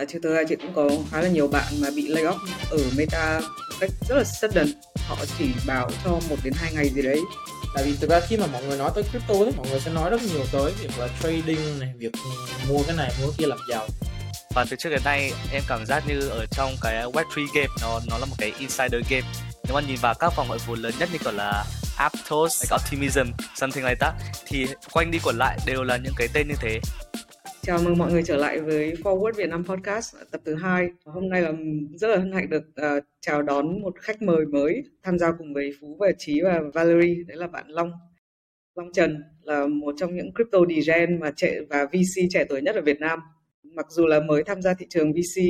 À, chứ thực ra chị cũng có khá là nhiều bạn mà bị lay off ở Meta một cách rất là sudden. Họ chỉ báo cho một đến hai ngày gì đấy. Tại vì thực ra khi mà mọi người nói tới crypto thì mọi người sẽ nói rất nhiều tới việc là trading này, việc mua cái này, mua cái kia làm giàu. Và từ trước đến nay em cảm giác như ở trong cái Web3 game nó nó là một cái insider game. Nếu mà nhìn vào các vòng gọi vốn lớn nhất như kiểu là Aptos, like Optimism, something like that thì quanh đi quẩn lại đều là những cái tên như thế Chào mừng mọi người trở lại với Forward Việt Nam Podcast tập thứ hai. Hôm nay là rất là hân hạnh được uh, chào đón một khách mời mới tham gia cùng với Phú và Trí và Valerie, đấy là bạn Long. Long Trần là một trong những crypto degen mà trẻ và VC trẻ tuổi nhất ở Việt Nam. Mặc dù là mới tham gia thị trường VC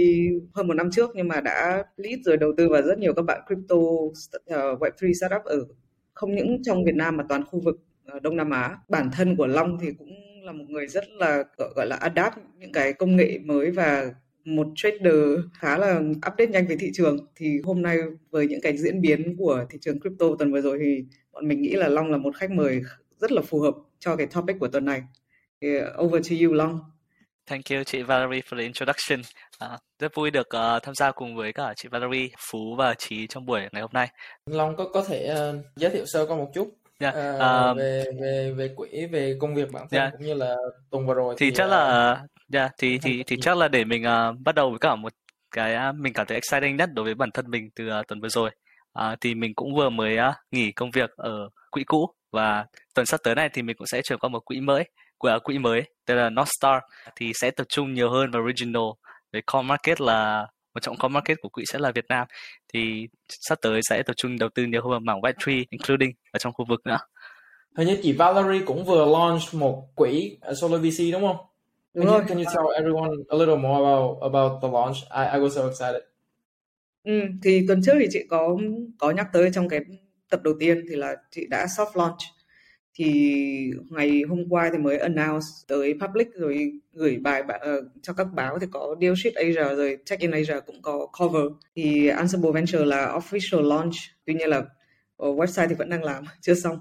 hơn một năm trước nhưng mà đã lead rồi đầu tư vào rất nhiều các bạn crypto ờ, uh, Web3 startup ở không những trong Việt Nam mà toàn khu vực uh, Đông Nam Á. Bản thân của Long thì cũng là một người rất là gọi là adapt những cái công nghệ mới và một trader khá là update nhanh về thị trường thì hôm nay với những cái diễn biến của thị trường crypto tuần vừa rồi thì bọn mình nghĩ là Long là một khách mời rất là phù hợp cho cái topic của tuần này. thì over to you Long. Thank you chị Valerie for the introduction. Uh, rất vui được uh, tham gia cùng với cả chị Valerie, Phú và Trí trong buổi ngày hôm nay. Long có có thể uh, giới thiệu sơ qua một chút yeah. Dạ, uh, uh, về về về quỹ về công việc bản thân yeah. Dạ. cũng như là tuần vừa rồi thì, thì chắc uh, là yeah, dạ, thì thì thì chắc là để mình uh, bắt đầu với cả một cái uh, mình cảm thấy exciting nhất đối với bản thân mình từ uh, tuần vừa rồi uh, thì mình cũng vừa mới uh, nghỉ công việc ở quỹ cũ và tuần sắp tới này thì mình cũng sẽ chuyển qua một quỹ mới của quỹ mới tên là North Star thì sẽ tập trung nhiều hơn vào regional về core market là một trọng core market của quỹ sẽ là Việt Nam thì sắp tới sẽ tập trung đầu tư nhiều hơn vào mảng Web3 including ở trong khu vực nữa. Hình như chị Valerie cũng vừa launch một quỹ ở Solar VC đúng không? Đúng can, you, can you tell everyone a little more about about the launch? I, I was so excited. Ừ, thì tuần trước thì chị có có nhắc tới trong cái tập đầu tiên thì là chị đã soft launch thì ngày hôm qua thì mới announce tới public rồi gửi bài uh, cho các báo thì có Deal Sheet Asia rồi Check in Asia cũng có cover. Thì Ansible Venture là official launch. Tuy nhiên là ờ, website thì vẫn đang làm chưa xong.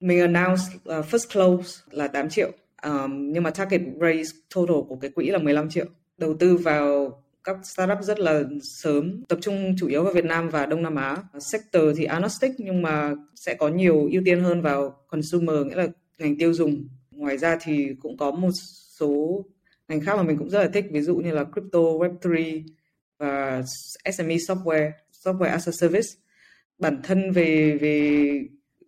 Mình announce uh, first close là 8 triệu um, nhưng mà target raise total của cái quỹ là 15 triệu. Đầu tư vào các startup rất là sớm, tập trung chủ yếu vào Việt Nam và Đông Nam Á. Sector thì agnostic, nhưng mà sẽ có nhiều ưu tiên hơn vào consumer, nghĩa là ngành tiêu dùng. Ngoài ra thì cũng có một số ngành khác mà mình cũng rất là thích, ví dụ như là crypto web3 và SME software software as a service. Bản thân về về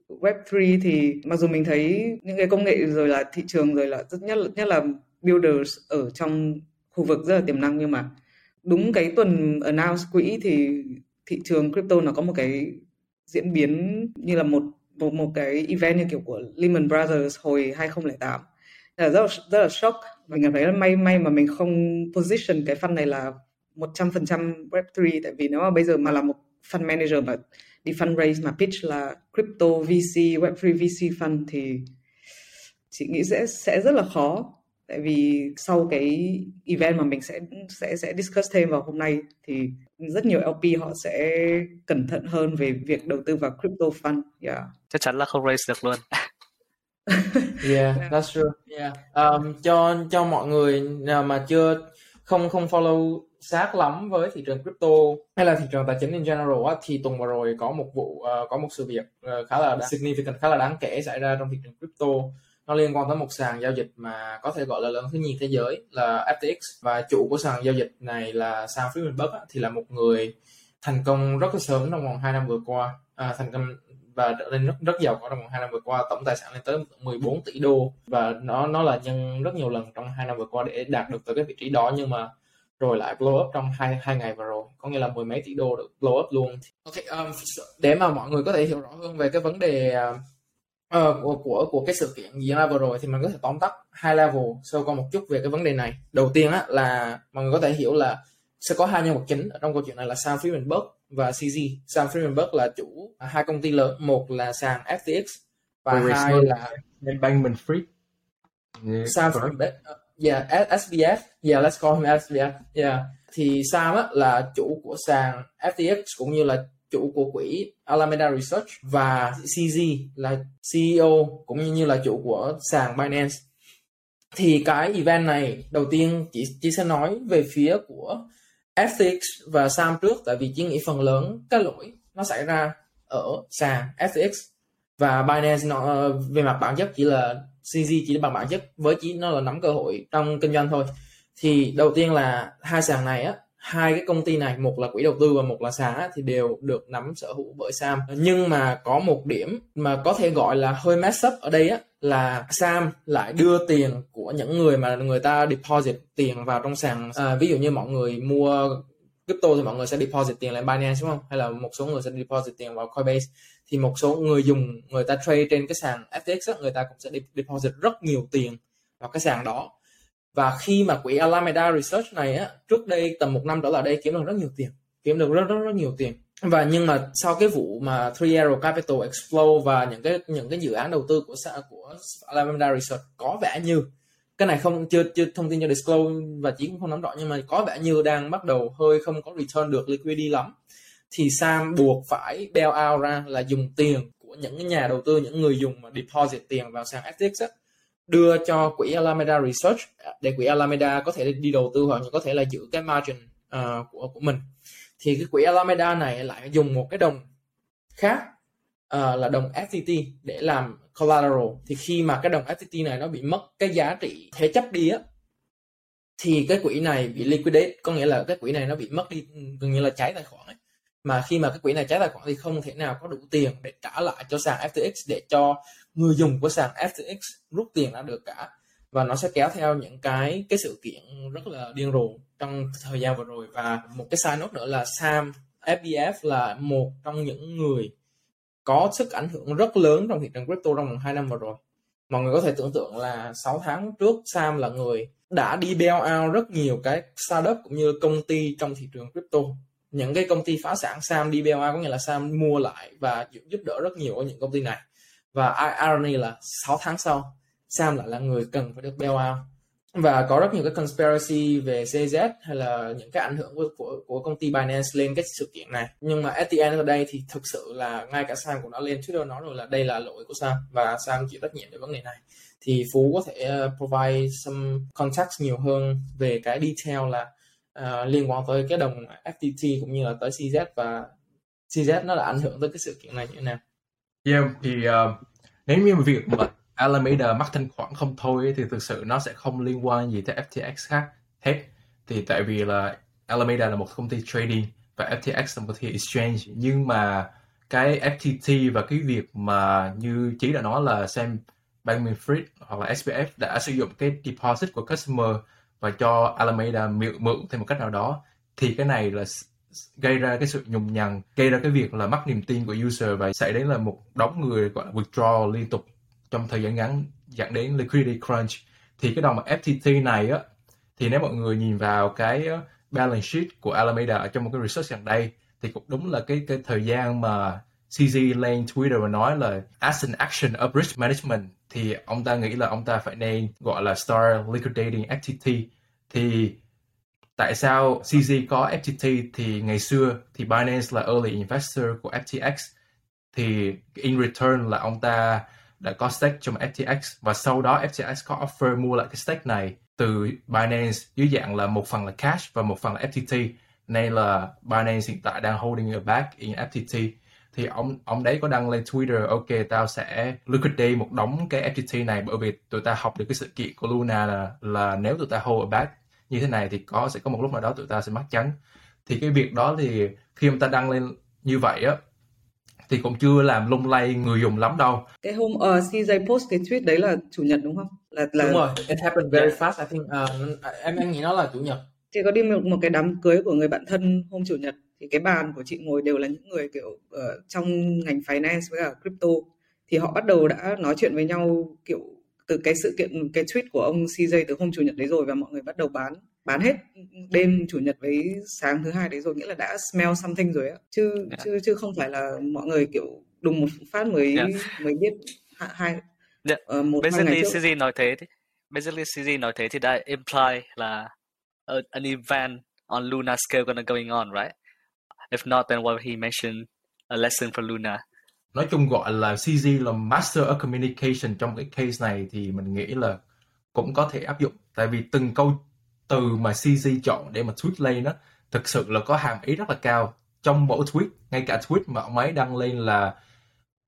web3 thì mặc dù mình thấy những cái công nghệ rồi là thị trường rồi là rất nhất nhất là builders ở trong khu vực rất là tiềm năng, nhưng mà đúng cái tuần announce quỹ thì thị trường crypto nó có một cái diễn biến như là một một, một cái event như kiểu của Lehman Brothers hồi 2008 là rất là, rất là shock mình cảm thấy là may may mà mình không position cái fund này là 100% Web3 tại vì nếu mà bây giờ mà là một fund manager mà đi fundraise mà pitch là crypto VC, Web3 VC fund thì chị nghĩ sẽ sẽ rất là khó tại vì sau cái event mà mình sẽ sẽ sẽ discuss thêm vào hôm nay thì rất nhiều LP họ sẽ cẩn thận hơn về việc đầu tư vào crypto fund. Yeah. Chắc chắn là không raise được luôn. yeah, that's true. Yeah. Um, cho cho mọi người nào mà chưa không không follow sát lắm với thị trường crypto hay là thị trường tài chính in general á, thì tuần vừa rồi có một vụ uh, có một sự việc uh, khá là significant khá là đáng kể xảy ra trong thị trường crypto nó liên quan tới một sàn giao dịch mà có thể gọi là lớn thứ nhì thế giới là FTX và chủ của sàn giao dịch này là Sam Friedman thì là một người thành công rất là sớm trong vòng 2 năm vừa qua. À, thành công và lên rất rất giàu có trong vòng 2 năm vừa qua. Tổng tài sản lên tới 14 tỷ đô. Và nó nó là nhân rất nhiều lần trong hai năm vừa qua để đạt được tới cái vị trí đó. Nhưng mà rồi lại blow up trong hai hai ngày vừa rồi. Có nghĩa là mười mấy tỷ đô được blow up luôn. Ok um, để mà mọi người có thể hiểu rõ hơn về cái vấn đề à, uh, của, của của cái sự kiện diễn ra vừa rồi thì mình có thể tóm tắt hai level sơ qua một chút về cái vấn đề này. Đầu tiên á là mọi người có thể hiểu là sẽ có hai nhân vật chính ở trong câu chuyện này là Sam Friedman và CZ Sam Friedman là chủ hai công ty lớn một là sàn FTX và Where hai là Bankman Fried yeah, Sam Friedman yeah SBF yeah let's call him SBF yeah. Thì Sam á, là chủ của sàn FTX cũng như là chủ của quỹ Alameda Research và CZ là CEO cũng như là chủ của sàn Binance. thì cái event này đầu tiên chị chị sẽ nói về phía của FTX và Sam trước, tại vì chị nghĩ phần lớn cái lỗi nó xảy ra ở sàn FTX và Binance nó ờ, về mặt bản chất chỉ là CZ chỉ là bằng bản chất, với chỉ nó là nắm cơ hội trong kinh doanh thôi thì đầu tiên là hai sàn này á hai cái công ty này một là quỹ đầu tư và một là sàn thì đều được nắm sở hữu bởi Sam. Nhưng mà có một điểm mà có thể gọi là hơi mess up ở đây á là Sam lại đưa tiền của những người mà người ta deposit tiền vào trong sàn. À, ví dụ như mọi người mua crypto thì mọi người sẽ deposit tiền lại Binance đúng không? Hay là một số người sẽ deposit tiền vào Coinbase. Thì một số người dùng người ta trade trên cái sàn FTX á, người ta cũng sẽ deposit rất nhiều tiền vào cái sàn đó và khi mà quỹ Alameda Research này á trước đây tầm một năm trở lại đây kiếm được rất nhiều tiền kiếm được rất rất rất nhiều tiền. Và nhưng mà sau cái vụ mà Three Arrow Capital explode và những cái những cái dự án đầu tư của của Alameda Research có vẻ như cái này không chưa chưa thông tin cho disclose và chỉ cũng không nắm rõ nhưng mà có vẻ như đang bắt đầu hơi không có return được liquidity lắm thì Sam buộc phải bail out ra là dùng tiền của những nhà đầu tư những người dùng mà deposit tiền vào sàn FTX ấy, đưa cho quỹ Alameda Research để quỹ Alameda có thể đi đầu tư hoặc có thể là giữ cái margin uh, của của mình. Thì cái quỹ Alameda này lại dùng một cái đồng khác uh, là đồng FTT để làm collateral. Thì khi mà cái đồng FTT này nó bị mất cái giá trị thế chấp đi á thì cái quỹ này bị liquidate. Có nghĩa là cái quỹ này nó bị mất đi gần như là cháy tài khoản ấy. Mà khi mà cái quỹ này cháy tài khoản thì không thể nào có đủ tiền để trả lại cho sàn FTX để cho người dùng của sàn FTX rút tiền ra được cả. Và nó sẽ kéo theo những cái cái sự kiện rất là điên rồ trong thời gian vừa rồi. Và một cái side note nữa là Sam FBF là một trong những người có sức ảnh hưởng rất lớn trong thị trường crypto trong vòng 2 năm vừa rồi. Mọi người có thể tưởng tượng là 6 tháng trước, Sam là người đã đi bail out rất nhiều cái startup cũng như công ty trong thị trường crypto. Những cái công ty phá sản, Sam đi bail out có nghĩa là Sam mua lại và giúp đỡ rất nhiều ở những công ty này và irony là 6 tháng sau Sam lại là người cần phải được bail out. Và có rất nhiều cái conspiracy về CZ hay là những cái ảnh hưởng của, của, của công ty Binance lên cái sự kiện này. Nhưng mà at the end ở đây thì thực sự là ngay cả Sam cũng đã lên Twitter nói rồi là đây là lỗi của Sam và Sam chịu trách nhiệm về vấn đề này. Thì Phú có thể ờ, provide some context nhiều hơn về cái detail là uh, liên quan tới cái đồng FTT cũng như là tới CZ và CZ nó là ảnh hưởng tới cái sự kiện này như thế nào. Yeah, thì uh, nếu như việc mà Alameda mắc thanh khoản không thôi thì thực sự nó sẽ không liên quan gì tới FTX khác hết. Thì tại vì là Alameda là một công ty trading và FTX là một công ty exchange nhưng mà cái FTT và cái việc mà như Chí đã nói là Sam Bankman-Fried hoặc là SBF đã sử dụng cái deposit của customer và cho Alameda mượn, mượn thêm một cách nào đó thì cái này là gây ra cái sự nhùng nhằng gây ra cái việc là mất niềm tin của user và xảy đến là một đống người, gọi là, withdraw liên tục trong thời gian ngắn, dẫn đến liquidity crunch. Thì cái đồng FTT này á, thì nếu mọi người nhìn vào cái balance sheet của Alameda ở trong một cái research gần đây, thì cũng đúng là cái cái thời gian mà CZ lên Twitter và nói là, as an action of risk management, thì ông ta nghĩ là ông ta phải nên, gọi là, start liquidating FTT thì tại sao CZ có FTT thì ngày xưa thì Binance là early investor của FTX thì in return là ông ta đã có stake trong FTX và sau đó FTX có offer mua lại cái stake này từ Binance dưới dạng là một phần là cash và một phần là FTT nên là Binance hiện tại đang holding a back in FTT thì ông ông đấy có đăng lên Twitter, ok, tao sẽ liquidate một đống cái FTT này bởi vì tụi ta học được cái sự kiện của Luna là là nếu tụi ta hold a back như thế này thì có sẽ có một lúc nào đó tụi ta sẽ mắc chắn thì cái việc đó thì khi ông ta đăng lên như vậy á thì cũng chưa làm lung lay người dùng lắm đâu. Cái hôm uh, CJ post cái tweet đấy là chủ nhật đúng không? Là là Đúng rồi, it happened very yeah. fast. I think uh, em em nghĩ nó là chủ nhật. Chị có đi một, một cái đám cưới của người bạn thân hôm chủ nhật thì cái bàn của chị ngồi đều là những người kiểu uh, trong ngành finance với cả crypto thì họ bắt đầu đã nói chuyện với nhau kiểu từ cái sự kiện cái tweet của ông CJ từ hôm chủ nhật đấy rồi và mọi người bắt đầu bán bán hết đêm chủ nhật với sáng thứ hai đấy rồi nghĩa là đã smell something rồi á chứ yeah. Dạ. chứ chứ không phải là mọi người kiểu đùng một phát mới yeah. Dạ. mới biết hai yeah. Dạ. uh, một basically hai ngày trước. CZ nói thế thì basically CZ nói thế thì đã imply là a, an event on Luna scale gonna going on right if not then why he mentioned a lesson for Luna nói chung gọi là CZ là master of communication trong cái case này thì mình nghĩ là cũng có thể áp dụng. Tại vì từng câu từ mà CZ chọn để mà tweet lên đó thực sự là có hàm ý rất là cao. Trong mỗi tweet, ngay cả tweet mà ông ấy đăng lên là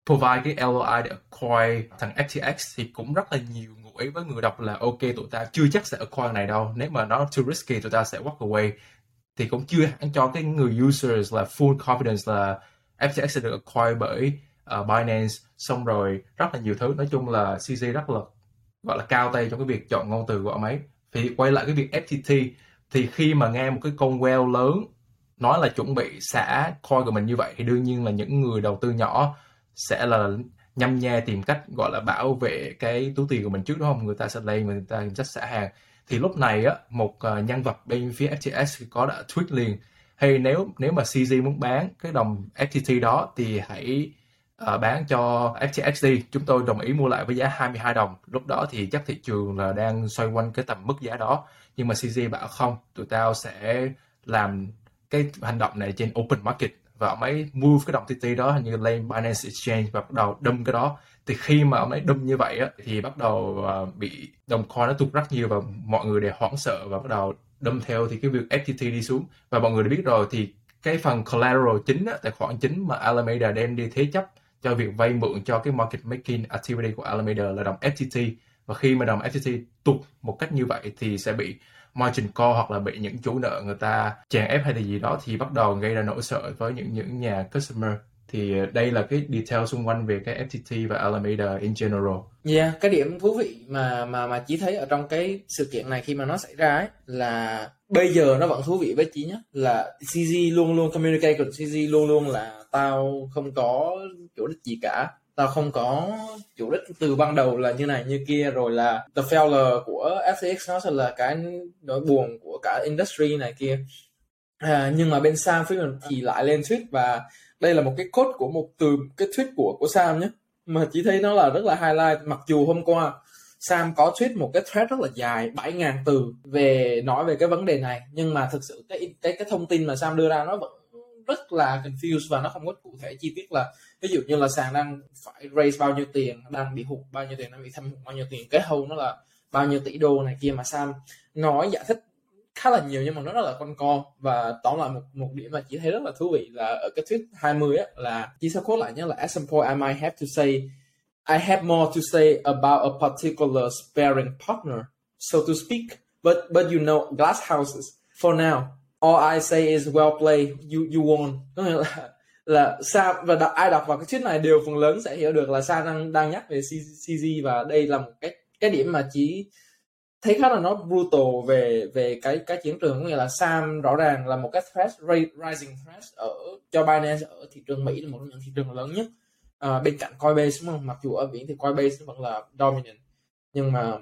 provide cái LOI để acquire thằng FTX thì cũng rất là nhiều ngụ ý với người đọc là ok, tụi ta chưa chắc sẽ acquire này đâu. Nếu mà nó too risky, tụi ta sẽ walk away. Thì cũng chưa hẳn cho cái người users là full confidence là FTX sẽ được acquire bởi uh, Binance xong rồi rất là nhiều thứ. Nói chung là CZ rất là gọi là cao tay trong cái việc chọn ngôn từ của ông ấy. Thì quay lại cái việc FTT thì khi mà nghe một cái con whale lớn nói là chuẩn bị xả coin của mình như vậy thì đương nhiên là những người đầu tư nhỏ sẽ là nhăm nhe tìm cách gọi là bảo vệ cái túi tiền của mình trước đúng không? Người ta sẽ lên người ta tìm cách xả hàng. Thì lúc này á một ờ, nhân vật bên phía FTX có đã tweet liền hay nếu nếu mà CZ muốn bán cái đồng FTT đó thì hãy uh, bán cho FTX chúng tôi đồng ý mua lại với giá 22 đồng. Lúc đó thì chắc thị trường là đang xoay quanh cái tầm mức giá đó. Nhưng mà CZ bảo không tụi tao sẽ làm cái hành động này trên open market. Và ông ấy move cái đồng TT đó hình như lên Binance Exchange và bắt đầu đâm cái đó. Thì khi mà ông ấy đâm như vậy á thì bắt đầu ờ, bị đồng coin nó tụt rất nhiều và mọi người đều hoảng sợ và bắt đầu đâm theo thì cái việc FTT đi xuống. Và mọi người đã biết rồi thì cái phần collateral chính á, tài khoản chính mà Alameda đem đi thế chấp cho việc vay mượn cho cái market making activity của Alameda là đồng FTT và khi mà đồng FTT tụt một cách như vậy thì sẽ bị margin call hoặc là bị những chủ nợ người ta chèn ép hay là gì đó thì bắt đầu gây ra nỗi sợ với những những nhà customer thì ờ, đây là cái detail xung quanh về cái FTT và Alameda in general. Yeah, cái điểm thú vị mà mà mà chỉ thấy ở trong cái sự kiện này khi mà nó xảy ra ấy là bây giờ nó vẫn thú vị với chí nhé là CZ luôn luôn communicate cùng CZ luôn luôn là tao không có chủ đích gì cả tao không có chủ đích từ ban đầu là như này như kia rồi là the failure của FTX nó sẽ là cái nỗi buồn của cả industry này kia à, nhưng mà bên Sam Friedman thì lại lên tweet và đây là một cái code của một từ, cái tweet của của Sam nhé. Mà chỉ thấy nó là rất là highlight. Mặc dù hôm qua Sam có tweet một cái thread rất là dài 7.000 từ về, nói về cái vấn đề này. Nhưng mà thực sự cái cái cái thông tin mà Sam đưa ra nó vẫn rất là confused và nó không có cụ thể chi tiết là ví dụ như là sàn đang phải raise bao nhiêu tiền, đang bị hụt bao nhiêu tiền, đang bị thâm hụt bao nhiêu tiền, cái hầu nó là bao nhiêu tỷ đô này kia mà Sam nói giải thích khá là nhiều nhưng mà nó rất là con co. Và tóm lại một một điểm mà chỉ thấy rất là thú vị là ở cái tweet 20 á là chỉ sẽ quote lại nhé là at some point I might have to say I have more to say about a particular sparring partner so to speak. But but you know glass houses for now all I say is well played you you won. Có nghĩa là là Sam và đọc, ai đọc vào cái tweet này đều phần lớn sẽ hiểu được là Sam đang đang nhắc về CZ và đây là một cái cái điểm mà chỉ thấy khá là nó brutal về về cái cái chiến trường có nghĩa là Sam rõ ràng là một cái threat rising threat ở cho Binance ở thị trường Mỹ là một trong những thị trường lớn nhất. À, bên cạnh Coinbase đúng không? Mặc dù ở biển thì Coinbase vẫn là dominant. Nhưng mà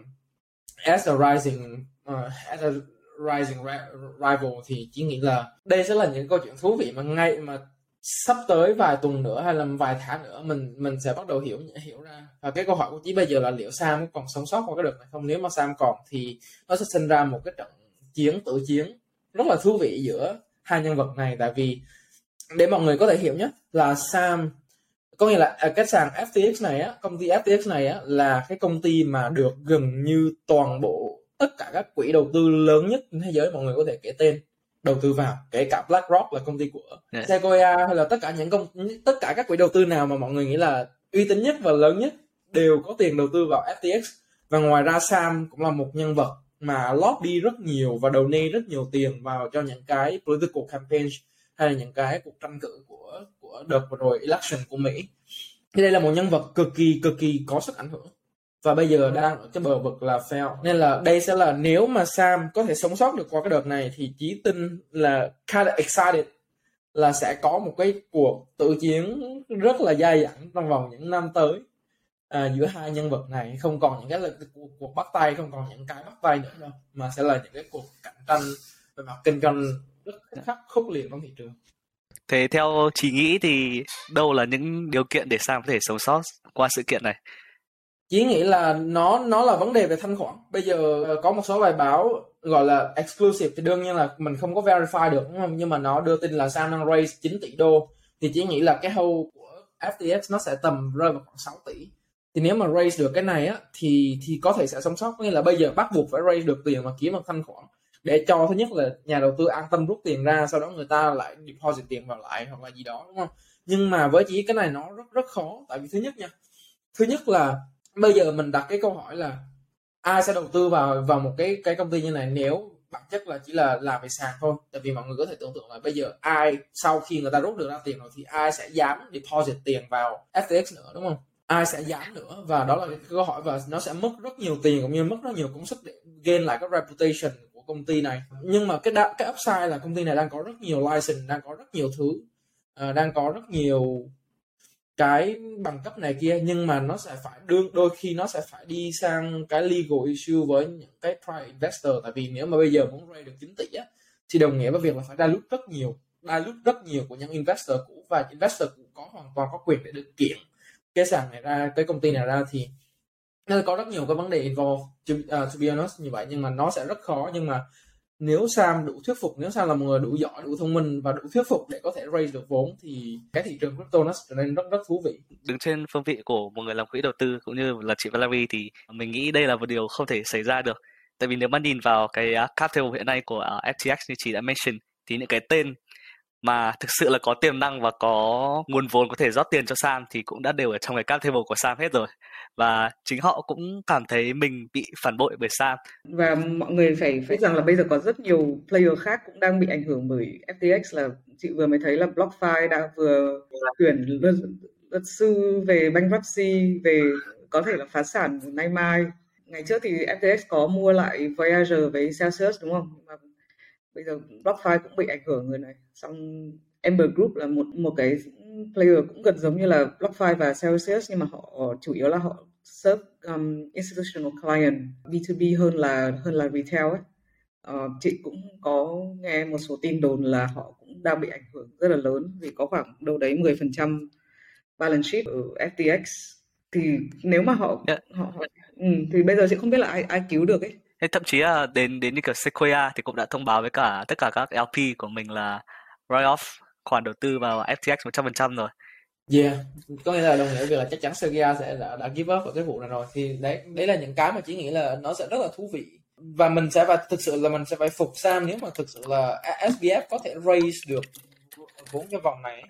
as a rising uh, as a rising rival thì chỉ nghĩ là đây sẽ là những câu chuyện thú vị mà ngay mà sắp tới vài tuần nữa hay là vài tháng nữa, mình mình sẽ bắt đầu hiểu hiểu ra. Và cái câu hỏi của chị bây giờ là liệu Sam còn sống sót qua cái đợt này không? Nếu mà Sam còn thì nó sẽ sinh ra một cái trận chiến tự chiến rất là thú vị giữa hai nhân vật này. Tại vì để mọi người có thể hiểu nhé, là Sam, có nghĩa là à, cái sàn FTX này á, công ty FTX này á, là cái công ty mà được gần như toàn bộ tất cả các quỹ đầu tư lớn nhất trên thế giới, mọi người có thể kể tên đầu tư vào kể cả BlackRock là công ty của yeah. Sequoia hay là tất cả những công tất cả các quỹ đầu tư nào mà mọi người nghĩ là uy tín nhất và lớn nhất đều có tiền đầu tư vào FTX và ngoài ra Sam cũng là một nhân vật mà lobby rất nhiều và đầu nê rất nhiều tiền vào cho những cái political campaign hay là những cái cuộc tranh cử của của đợt vừa rồi election của Mỹ. Thì đây là một nhân vật cực kỳ cực kỳ có sức ảnh hưởng và bây giờ đang ở cái bờ vực là fail nên là đây sẽ là nếu mà Sam có thể sống sót được qua cái đợt này thì chỉ tin là kind of excited là sẽ có một cái cuộc tự chiến rất là dai dẳng trong vòng những năm tới à, giữa hai nhân vật này. Không còn những cái cuộc, cuộc bắt tay không còn những cái bắt tay nữa đâu mà sẽ là những cái cuộc cạnh tranh về mặt kinh doanh rất khắc khốc liệt trong thị trường. Thế theo chị nghĩ thì đâu là những điều kiện để Sam có thể sống sót qua sự kiện này? Chỉ nghĩ là nó nó là vấn đề về thanh khoản. Bây giờ ờ, có một số bài báo gọi là exclusive thì đương nhiên là mình không có verify được, đúng không? Nhưng mà nó đưa tin là Sam đang raise 9 tỷ đô. Thì chỉ nghĩ là cái hâu của FTX nó sẽ tầm rơi vào khoảng 6 tỷ. Thì nếu mà raise được cái này á, thì thì có thể sẽ sống sót. Nghĩa là bây giờ bắt buộc phải raise được tiền mà kiếm được thanh khoản để cho, thứ nhất là nhà đầu tư an tâm rút tiền ra, sau đó người ta lại deposit tiền vào lại hoặc là gì đó, đúng không? Nhưng mà với chỉ cái này nó rất rất khó. Tại vì thứ nhất nha, thứ nhất là bây giờ mình đặt cái câu hỏi là ai sẽ đầu tư vào vào một cái cái công ty như này nếu bản chất là chỉ là làm về sàn thôi? Tại vì mọi người có thể tưởng tượng là bây giờ ai sau khi người ta rút được ra tiền rồi thì ai sẽ dám deposit tiền vào FTX nữa đúng không? Ai sẽ dám nữa? Và đó là cái câu hỏi và nó sẽ mất rất nhiều tiền cũng như mất rất nhiều công sức để gain lại cái reputation của công ty này. Nhưng mà cái đa, cái upside là công ty này đang có rất nhiều license đang có rất nhiều thứ uh, đang có rất nhiều cái bằng cấp này kia nhưng mà nó sẽ phải đương đôi khi nó sẽ phải đi sang cái legal issue với những cái private investor. Tại vì nếu mà bây giờ muốn raise được 9 tỷ á thì đồng nghĩa với việc là phải dilute rất nhiều dilute rất nhiều của những investor cũ và investor cũ có hoàn toàn có quyền để được kiện cái sàn này ra cái công ty này ra. Thì nó có rất nhiều cái vấn đề involve to, uh, to be honest như vậy. Nhưng mà nó sẽ rất khó nhưng mà nếu Sam đủ thuyết phục, nếu Sam là một người đủ giỏi, đủ thông minh và đủ thuyết phục để có thể raise được vốn, thì cái thị trường crypto nó trở nên rất rất thú vị. Đứng trên phương vị của một người làm quỹ đầu tư cũng như là chị Valerie thì mình nghĩ đây là một điều không thể xảy ra được. Tại vì nếu mà nhìn vào cái à, cap table hiện nay của à, FTX như chị đã mention thì những cái tên mà thực sự là có tiềm năng và có nguồn vốn có thể rót tiền cho Sam thì cũng đã đều ở trong cái cap table của Sam hết rồi và chính họ cũng cảm thấy mình bị phản bội bởi Sam. Và mọi người phải phải rằng là bây giờ có rất nhiều player khác cũng đang bị ảnh hưởng bởi FTX là chị vừa mới thấy là BlockFi đã vừa tuyển luật, luật sư về bankruptcy về có thể là phá sản nay mai. Ngày trước thì FTX có mua lại Voyager với Celsius đúng không? Mà bây giờ BlockFi cũng bị ảnh hưởng người này. Xong Ember Group là một một cái player cũng gần giống như là BlockFi và Celsius nhưng mà họ chủ yếu là họ serve um, institutional client B2B hơn là hơn là retail ấy. Uh, chị cũng có nghe một số tin đồn là họ cũng đang bị ảnh hưởng rất là lớn vì có khoảng đâu đấy 10% balance sheet ở FTX thì nếu mà họ yeah. họ, họ ừ, thì bây giờ chị không biết là ai ai cứu được ấy hay thậm chí là đến đến như kiểu Sequoia thì cũng đã thông báo với cả tất cả các LP của mình là write off khoản đầu tư vào FTX 100% rồi. Yeah, có nghĩa là đồng nghĩa việc là chắc chắn Sequoia sẽ đã, đã give up ở cái vụ này rồi. Thì đấy đấy là những cái mà chỉ nghĩ là nó sẽ rất là thú vị. Và mình sẽ phải thực sự là mình sẽ phải phục Sam nếu mà thực sự là SBF có thể raise được vốn cho vòng này.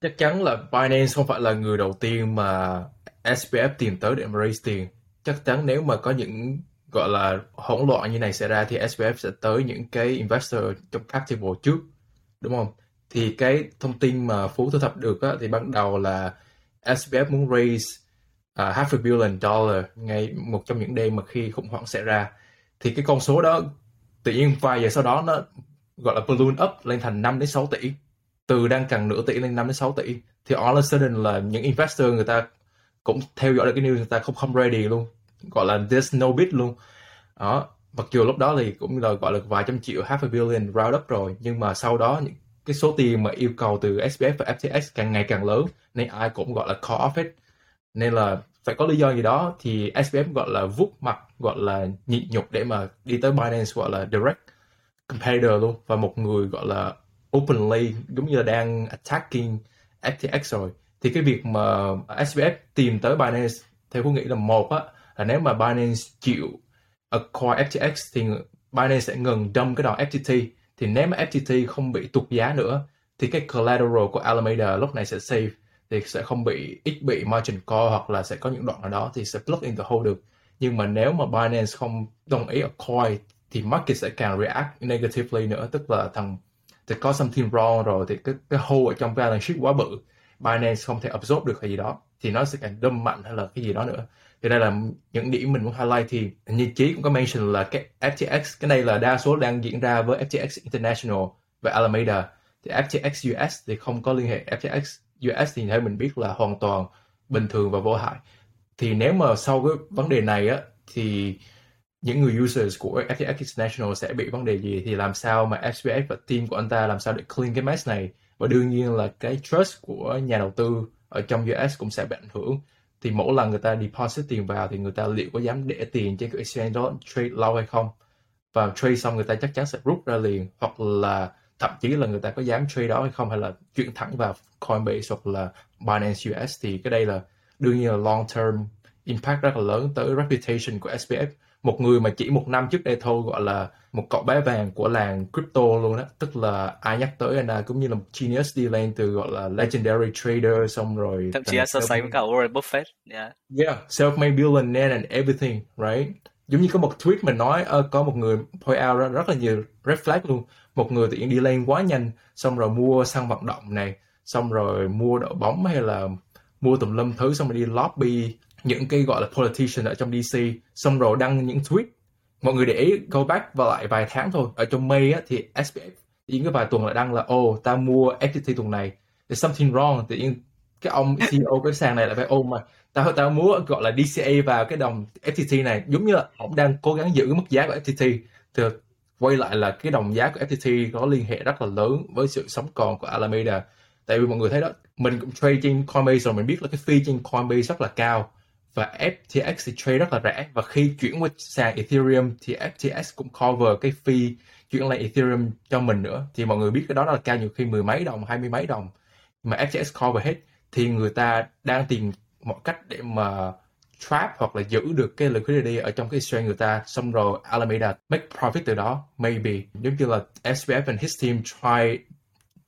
Chắc chắn là Binance không phải là người đầu tiên mà SBF tìm tới để mà raise tiền. Chắc chắn nếu mà có những gọi là hỗn loạn như này xảy ra thì SBF sẽ tới những cái investor trong cap table trước đúng không thì cái thông tin mà Phú thu thập được á, thì ban đầu là SBF muốn raise uh, half a billion dollar ngay một trong những đêm mà khi khủng hoảng xảy ra. Thì cái con số đó tự nhiên vài giờ sau đó nó gọi là balloon up lên thành 5 đến 6 tỷ. Từ đang cần nửa tỷ lên 5 đến 6 tỷ. Thì all of a sudden là những investor người ta cũng theo dõi được cái news người ta không không ready luôn. Gọi là there's no bid luôn. Đó mặc dù lúc đó thì cũng là gọi là vài trăm triệu half a billion round up rồi. Nhưng mà sau đó những cái số tiền mà yêu cầu từ SBF và FTX càng ngày càng lớn, nên ai cũng gọi là call off hết. Nên là phải có lý do gì đó thì SBF gọi là vút mặt, gọi là nhịn nhục để mà đi tới Binance gọi là direct competitor luôn. Và một người gọi là openly, giống như là đang attacking FTX rồi. Thì cái việc mà SBF tìm tới Binance, theo tôi nghĩ là một á, là nếu mà Binance chịu acquire FTX thì Binance sẽ ngừng dump cái đòn FTT thì nếu mà FTT không bị tụt giá nữa, thì cái collateral của Alameda lúc này sẽ safe, thì sẽ không bị, ít bị margin call hoặc là sẽ có những đoạn nào đó thì sẽ plug in the hole được. Nhưng mà nếu mà Binance không đồng ý acquire thì market sẽ càng react negatively nữa, tức là thằng, thì có something wrong rồi thì cái cái hole ở trong balance sheet quá bự, Binance không thể absorb được hay gì đó, thì nó sẽ càng đâm mạnh hay là cái gì đó nữa thì đây là những điểm mình muốn highlight thì như chí cũng có mention là cái FTX cái này là đa số đang diễn ra với FTX International và Alameda. Thì FTX US thì không có liên hệ. FTX US thì theo mình biết là hoàn toàn bình thường và vô hại. Thì nếu mà sau cái vấn đề này á, thì những người users của FTX International sẽ bị vấn đề gì? Thì làm sao mà FTX và team của anh ta làm sao để clean cái mess này? Và đương nhiên là cái trust của nhà đầu tư ở trong US cũng sẽ bị ảnh hưởng thì mỗi lần người ta deposit tiền vào thì người ta liệu có dám để tiền trên cái exchange đó trade lâu hay không? Và trade xong người ta chắc chắn sẽ rút ra liền, hoặc là thậm chí là người ta có dám trade đó hay không, hay là chuyển thẳng vào Coinbase hoặc là Binance US thì cái đây là đương nhiên là long term impact rất là lớn tới reputation của SPF một người mà chỉ một năm trước đây thôi gọi là một cậu bé vàng của làng crypto luôn đó tức là ai nhắc tới anh là cũng như là một genius đi lên từ gọi là legendary trader xong rồi thậm chí là so sánh với cả Warren Buffett yeah. Yeah self-made billionaire and everything right? Giống như có một tweet mình nói uh, có một người point out rất, rất là nhiều red flag luôn. Một người tự nhiên đi lên quá nhanh xong rồi mua xăng vận động này xong rồi mua đội bóng hay là mua tùm lum thứ xong rồi đi lobby những cái gọi là politician ở trong DC xong rồi đăng những tweet. Mọi người để ý go back vào lại vài tháng thôi. Ở trong May á, thì SPF những cái vài tuần lại đăng là oh ta mua FTT tuần này. There's something wrong. Tự nhiên cái ông CEO cái sàn này lại phải ôm mà tao tao muốn gọi là DCA vào cái đồng FTT này. Giống như là ông đang cố gắng giữ cái mức giá của FTT thì quay lại là cái đồng giá của FTT có liên hệ rất là lớn với sự sống còn của Alameda. Tại vì mọi người thấy đó mình cũng trade trên Coinbase rồi mình biết là cái fee trên Coinbase rất là cao và FTX thì trade rất là rẻ. Và khi chuyển qua sàn Ethereum thì FTX cũng cover cái fee chuyển lại Ethereum cho mình nữa. Thì mọi người biết cái đó là cao nhiều khi mười mấy đồng hai mươi mấy đồng. Mà FTX cover hết thì người ta đang tìm mọi cách để mà trap hoặc là giữ được cái liquidity ở trong cái exchange người ta. Xong rồi Alameda make profit từ đó maybe. Giống như là SBF and his team try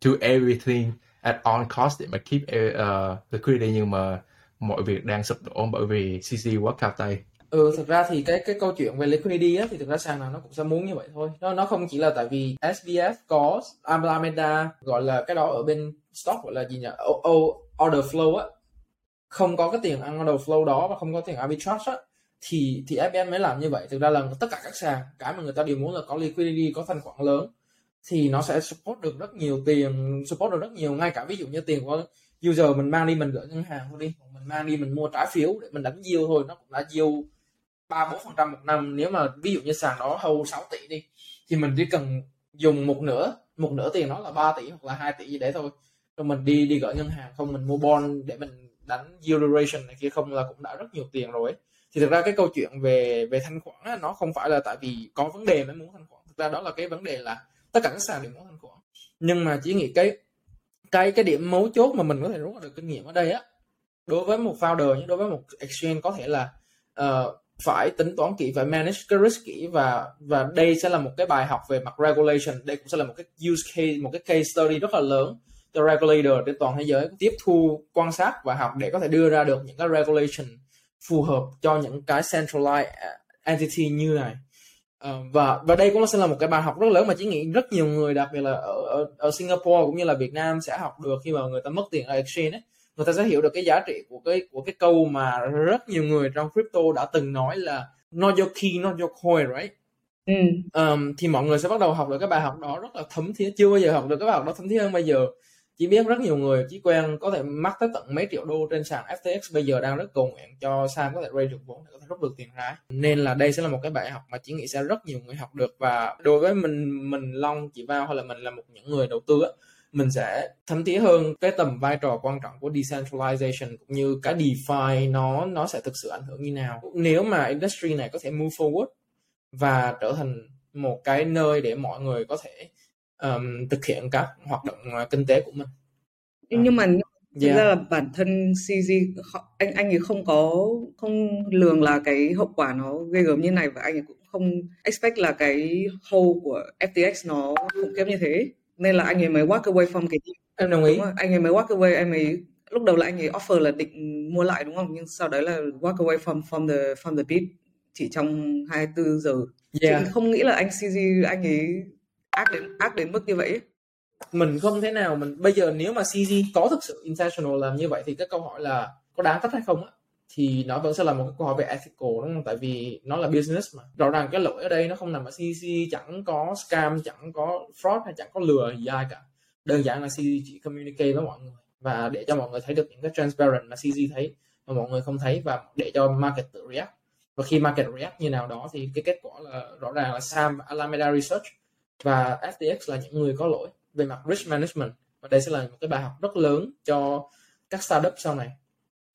do everything at all cost để mà keep uh, liquidity nhưng mà mọi việc đang sụp đổ bởi vì CC quá cao tay Ừ, thật ra thì cái cái câu chuyện về liquidity á, thì thực ra sàn nào nó cũng sẽ muốn như vậy thôi. Nó nó không chỉ là tại vì SBF có Alameda gọi là cái đó ở bên stock gọi là gì nhỉ? O, o, order flow á. Không có cái tiền ăn order flow đó và không có tiền arbitrage á thì thì FBM mới làm như vậy. Thực ra là tất cả các sàn cái mà người ta đều muốn là có liquidity, có thanh khoản lớn thì nó sẽ support được rất nhiều tiền, support được rất nhiều ngay cả ví dụ như tiền của user mình mang đi mình gửi ngân hàng thôi đi. Mình mang đi mình mua trái phiếu để mình đánh yield thôi. Nó cũng đã yield ba bốn phần trăm một năm. Nếu mà ví dụ như sàn đó hầu 6 tỷ đi thì mình chỉ cần dùng một nửa một nửa tiền đó là 3 tỷ hoặc là 2 tỷ gì đấy thôi. Rồi mình đi đi gửi ngân hàng. Không mình mua bond để mình đánh yield duration này kia không là cũng đã rất nhiều tiền rồi ấy. thì thực ra cái câu chuyện về về thanh khoản á, nó không phải là tại vì có vấn đề mới muốn thanh khoản. Thực ra đó là cái vấn đề là tất cả các sàn đều muốn thanh khoản. Nhưng mà chỉ nghĩ cái cái cái điểm mấu chốt mà mình có thể rút được kinh nghiệm ở đây á đối với một founder đối với một exchange có thể là uh, phải tính toán kỹ phải manage cái risk kỹ và và đây sẽ là một cái bài học về mặt regulation. Đây cũng sẽ là một cái use case một cái case study rất là lớn cho regulator trên toàn thế giới tiếp thu quan sát và học để có thể đưa ra được những cái regulation phù hợp cho những cái centralized entity như này. uh, và và đây cũng sẽ là một cái bài học rất lớn mà chỉ nghĩ rất nhiều người đặc biệt là ở, ở ở Singapore cũng như là Việt Nam sẽ học được khi mà người ta mất tiền ở exchange ấy. Người ta sẽ hiểu được cái giá trị của cái của cái câu mà rất nhiều người trong crypto đã từng nói là not your key not your coin right? Ừ. um, thì mọi người sẽ bắt đầu học được cái bài học đó rất là thấm thía. Chưa bao giờ học được cái bài học đó thấm thía hơn bây giờ chỉ biết rất nhiều người, chỉ quen có thể mắc tới tận mấy triệu đô trên sàn FTX bây giờ đang rất cầu nguyện cho Sam có thể raise được vốn để có thể rút được tiền ra. Nên là đây sẽ là một cái bài học mà chỉ nghĩ sẽ rất nhiều người học được. Và đối với mình mình Long, chị vào hay là mình là một những người đầu tư á, mình sẽ thấm thía hơn cái tầm vai trò quan trọng của decentralization cũng như cái DeFi nó nó sẽ thực sự ảnh hưởng như nào. Nếu mà industry này có thể move forward và trở thành một cái nơi để mọi người có thể um, thực hiện các hoạt động uh, kinh tế của mình. Nhưng mà yeah. ra là bản thân CZ anh anh ấy không có không lường là cái hậu quả nó ghê gớm như này và anh ấy cũng không expect là cái hold của FTX nó khủng khiếp như thế. Nên là anh ấy mới walk away from cái em đồng ý. Anh ấy mới walk away em ấy lúc đầu là anh ấy offer là định mua lại đúng không? Nhưng sau đấy là walk away from from the from the bid chỉ trong 24 giờ. Yeah. Chị không nghĩ là anh CZ anh ấy ác đến ác đến mức như vậy mình không thể nào mình bây giờ nếu mà CZ có thực sự intentional làm như vậy thì cái câu hỏi là có đáng tất hay không á thì nó vẫn sẽ là một cái câu hỏi về ethical đúng không? Tại vì nó là business mà. Rõ ràng cái lỗi ở đây nó không nằm ở CC chẳng có scam, chẳng có fraud hay chẳng có lừa gì ai cả. Đơn giản là CC chỉ communicate với mọi người và để cho mọi người thấy được những cái transparent mà CC thấy mà mọi người không thấy và để cho market tự react. Và khi market react như nào đó thì cái kết quả là rõ ràng là Sam Alameda Research và FTX là những người có lỗi về mặt risk management và đây sẽ là một cái bài học rất lớn cho các startup sau này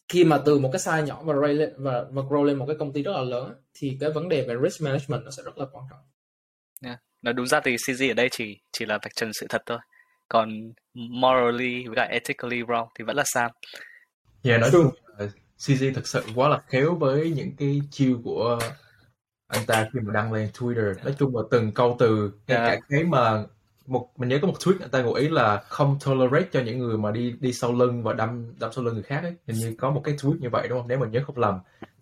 khi mà từ một cái size nhỏ và ray lên và và grow lên một cái công ty rất là lớn thì cái vấn đề về risk management nó sẽ rất là quan trọng. Yeah. Nói đúng ra thì CZ ở đây chỉ chỉ là vạch trần sự thật thôi. Còn morally với cả ethically wrong thì vẫn là Sam. Yeah, nói chung CZ thực sự quá là khéo với những cái chiêu của anh ta khi mà đăng lên Twitter nói chung là từng câu từ ngay yeah. cả cái mà một mình nhớ có một tweet anh ta ngụ ý là không tolerate cho những người mà đi đi sau lưng và đâm đâm sau lưng người khác ấy. Hình như có một cái tweet như vậy đúng không? Nếu mình nhớ không lầm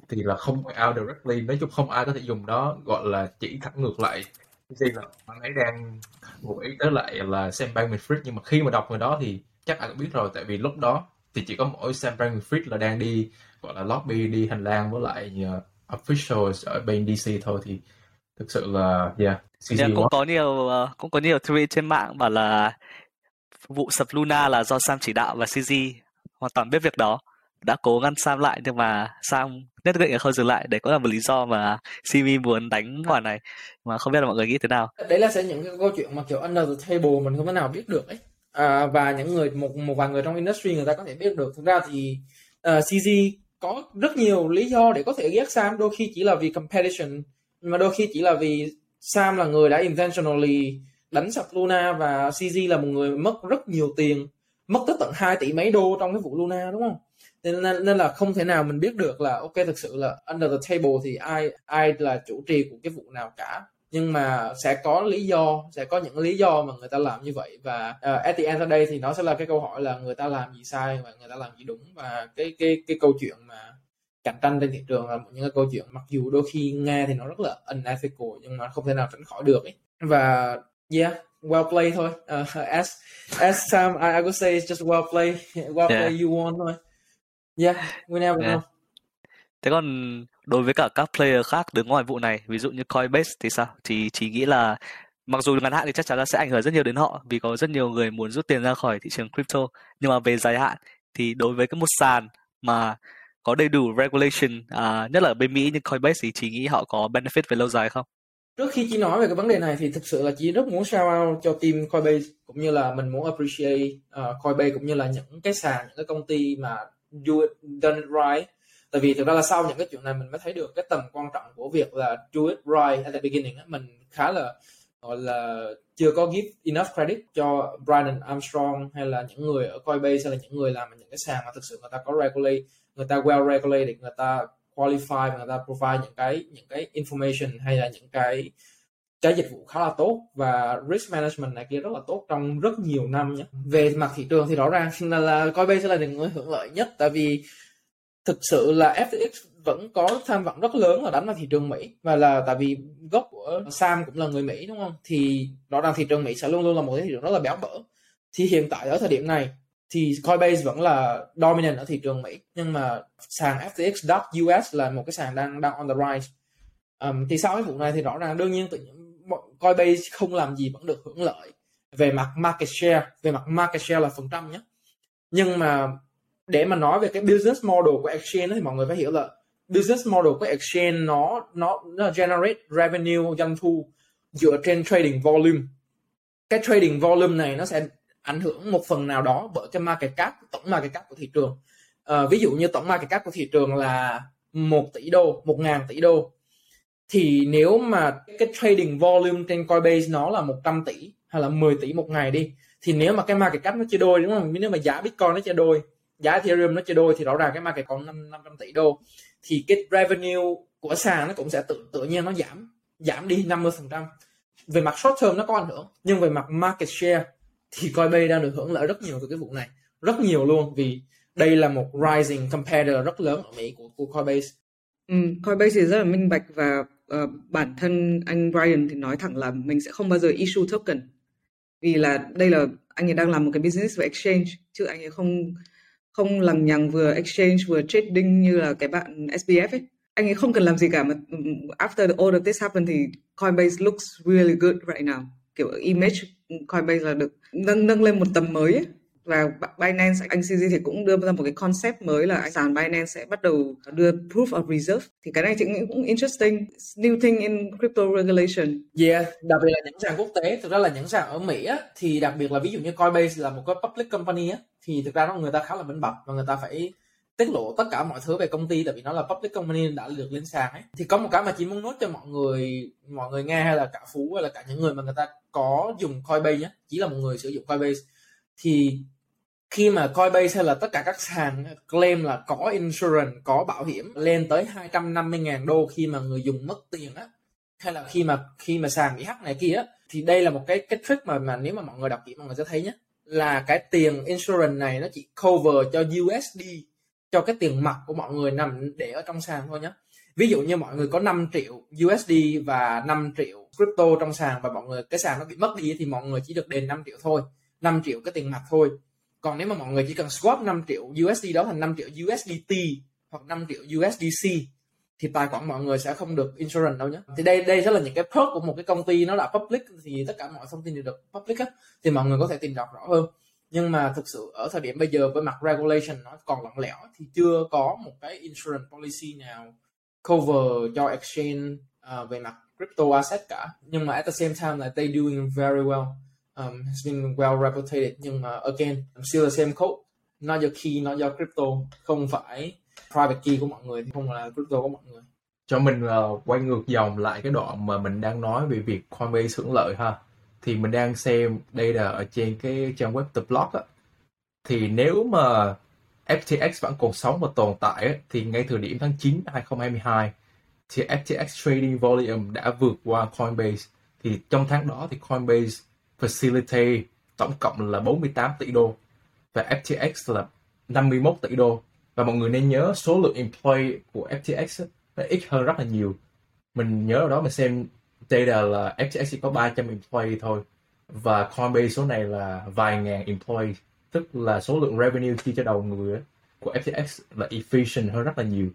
thì là không out directly nói chung không ai có thể dùng đó gọi là chỉ thẳng ngược lại. Gì là bạn ấy đang ngụ ý tới lại là Sam Bankman-Fried nhưng mà khi mà đọc người đó thì chắc ai cũng biết rồi tại vì lúc đó thì chỉ có mỗi Sam Bankman-Fried là đang đi gọi là lobby đi hành lang với lại officials ở bên DC thôi thì thực sự là yeah, CG yeah, cũng có nhiều uh, cũng có nhiều tweet trên mạng bảo là vụ sập Luna là do Sam chỉ đạo và CG hoàn toàn biết việc đó. Đã cố ngăn Sam lại nhưng mà Sam nhất định là không dừng lại. Để có là một lý do mà Simi muốn đánh quả này. Mà không biết là mọi người nghĩ thế nào. Đấy là sẽ những cái câu chuyện mà kiểu under the table mình không thể nào biết được ấy. À, và những người một một vài người trong industry người ta có thể biết được. Thực ra thì uh, CG có rất nhiều lý do để có thể ghét Sam. Đôi khi chỉ là vì competition mà đôi khi chỉ là vì Sam là người đã intentionally đánh sập Luna và CZ là một người mất rất nhiều tiền mất tới tận 2 tỷ mấy đô trong cái vụ Luna đúng không? Nên, nên, nên là không thể nào mình biết được là ok thực sự là under the table thì ai ai là chủ trì của cái vụ nào cả nhưng mà sẽ có lý do sẽ có những lý do mà người ta làm như vậy và uh, at the end of đây thì nó sẽ là cái câu hỏi là người ta làm gì sai và người ta làm gì đúng và cái cái cái câu chuyện mà cạnh tranh trên thị trường là một những cái câu chuyện mặc dù đôi khi nghe thì nó rất là unethical nhưng mà không thể nào tránh khỏi được ấy. và yeah well play thôi uh, as as Sam I, I would say it's just well play well yeah. play you won thôi yeah we never yeah. know thế còn đối với cả các player khác đứng ngoài vụ này ví dụ như Coinbase thì sao? Thì chỉ nghĩ là mặc dù ngắn hạn thì chắc chắn là sẽ ảnh hưởng rất nhiều đến họ vì có rất nhiều người muốn rút tiền ra khỏi thị trường crypto. Nhưng mà về dài hạn thì đối với cái một sàn mà có đầy đủ regulation à, nhất là ở bên Mỹ như Coinbase thì chỉ nghĩ họ có benefit về lâu dài không? Trước khi chị nói về cái vấn đề này thì thực sự là chị rất muốn shout out cho team Coinbase cũng như là mình muốn appreciate uh, Coinbase cũng như là những cái sàn những cái công ty mà do it, done it right tại vì thực ra là sau những cái chuyện này mình mới thấy được cái tầm quan trọng của việc là do it right at the beginning mình khá là gọi là chưa có give enough credit cho Brian Armstrong hay là những người ở Coinbase hay là những người làm những cái sàn mà thực sự người ta có regulate người ta well regulated người ta qualify và người ta provide những cái những cái information hay là những cái cái dịch vụ khá là tốt. Và risk management này kia rất là tốt trong rất nhiều năm nhé về mặt thị trường thì rõ ràng là, là Coinbase sẽ là người hưởng lợi nhất. Tại vì thực sự là FTX vẫn có tham vọng rất lớn là đánh vào thị trường Mỹ. Và là tại vì gốc của Sam cũng là người Mỹ đúng không? Thì rõ ràng thị trường Mỹ sẽ luôn luôn là một cái thị trường rất là béo bở. Thì hiện tại ở thời điểm này thì Coinbase vẫn là dominant ở thị trường Mỹ. Nhưng mà sàn FTX US là một cái sàn đang đang on the rise. Um, thì sau cái vụ này thì rõ ràng đương nhiên tự nhiên Coinbase không làm gì vẫn được hưởng lợi về mặt market share về mặt market share là phần trăm nhé. Nhưng mà để mà nói về cái business model của exchange thì mọi người phải hiểu là business model của exchange nó nó nó generate revenue doanh thu dựa trên trading volume. Cái trading volume này nó sẽ ảnh hưởng một phần nào đó bởi cái market cap tổng market cap của thị trường. À, ví dụ như tổng market cap của thị trường là một tỷ đô một ngàn tỷ đô. Thì nếu mà cái trading volume trên Coinbase nó là 100 tỷ hay là 10 tỷ một ngày đi thì nếu mà cái market cap nó chia đôi đúng không? Nếu mà giá Bitcoin nó chia đôi giá Ethereum nó chia đôi thì rõ ràng cái market còn 5, 500 tỷ đô. Thì cái revenue của sàn nó cũng sẽ tự tự nhiên nó giảm giảm đi 50% về mặt short term nó có ảnh hưởng nhưng về mặt market share thì Coinbase đang được hưởng lợi rất nhiều từ cái vụ này. Rất nhiều luôn vì đây là một rising competitor rất lớn ở Mỹ của, của Coinbase. Ừ, Coinbase thì rất là minh bạch và uh, bản thân anh Brian thì nói thẳng là mình sẽ không bao giờ issue token. Vì là đây là anh ấy đang làm một cái business về exchange chứ anh ấy không không lằng nhằng vừa exchange vừa trading như là cái bạn SBF ấy. Anh ấy không cần làm gì cả mà after all of this happened thì Coinbase looks really good right now. Kiểu image Coinbase là được nâng nâng lên một tầm mới ấy. và Binance anh CZ thì cũng đưa ra một cái concept mới là sàn Binance sẽ bắt đầu đưa proof of reserve. Thì cái này chị nghĩ cũng interesting. New thing in crypto regulation. Yeah đặc biệt là những sàn quốc tế. Thực ra là những sàn ở Mỹ á, thì đặc biệt là ví dụ như Coinbase là một cái public company á, thì thực ra nó người ta khá là minh bạch và người ta phải tiết lộ tất cả mọi thứ về công ty tại vì nó là public company đã được lên sàn ấy. Thì có một cái mà chỉ muốn nói cho mọi người mọi người nghe hay là cả phú hay là cả những người mà người ta có dùng Coinbase nhé chỉ là một người sử dụng Coinbase. Thì khi mà Coinbase hay là tất cả các sàn claim là có insurance, có bảo hiểm lên tới 250.000 đô khi mà người dùng mất tiền á hay là khi mà khi mà sàn bị hack này kia á thì đây là một cái cái trick mà mà nếu mà mọi người đọc kỹ mọi người sẽ thấy nhé là cái tiền insurance này nó chỉ cover cho USD cho cái tiền mặt của mọi người nằm để ở trong sàn thôi nhé ví dụ như mọi người có 5 triệu USD và 5 triệu crypto trong sàn và mọi người, cái sàn nó bị mất đi thì mọi người chỉ được đền 5 triệu thôi 5 triệu cái tiền mặt thôi. Còn nếu mà mọi người chỉ cần swap 5 triệu USD đó thành 5 triệu USDT hoặc 5 triệu USDC thì tài khoản mọi người sẽ không được insurance đâu nhé thì đây đây rất là những cái perk của một cái công ty nó đã public thì tất cả mọi thông tin đều được public á thì mọi người có thể tìm đọc rõ hơn. Nhưng mà thực sự ở thời điểm bây giờ với mặt regulation nó còn lỏng lẻo thì chưa có một cái insurance policy nào cover cho exchange uh, về mặt crypto asset cả. Nhưng mà at the same time là they doing very well um, has been well reputed. Nhưng mà again still the same code. Not your key not your crypto không phải private key của mọi người thì không là crypto của mọi người. Cho mình uh, quay ngược dòng lại cái đoạn mà mình đang nói về việc Coinbase hưởng lợi ha. Thì mình đang xem đây là ở trên cái trang web The Block á. Thì nếu mà FTX vẫn còn sống và tồn tại thì ngay thời điểm tháng 9 2022 thì FTX trading volume đã vượt qua Coinbase. Thì trong tháng đó thì Coinbase facilitate tổng cộng là 48 tỷ đô và FTX là 51 tỷ đô và mọi người nên nhớ số lượng employee của FTX nó ít hơn rất là nhiều. Mình nhớ ở đó mình xem data là FTX chỉ có 300 employee thôi. Và Coinbase số này là vài ngàn employee tức là số lượng revenue chia cho đầu người của FTX là efficient hơn rất là nhiều.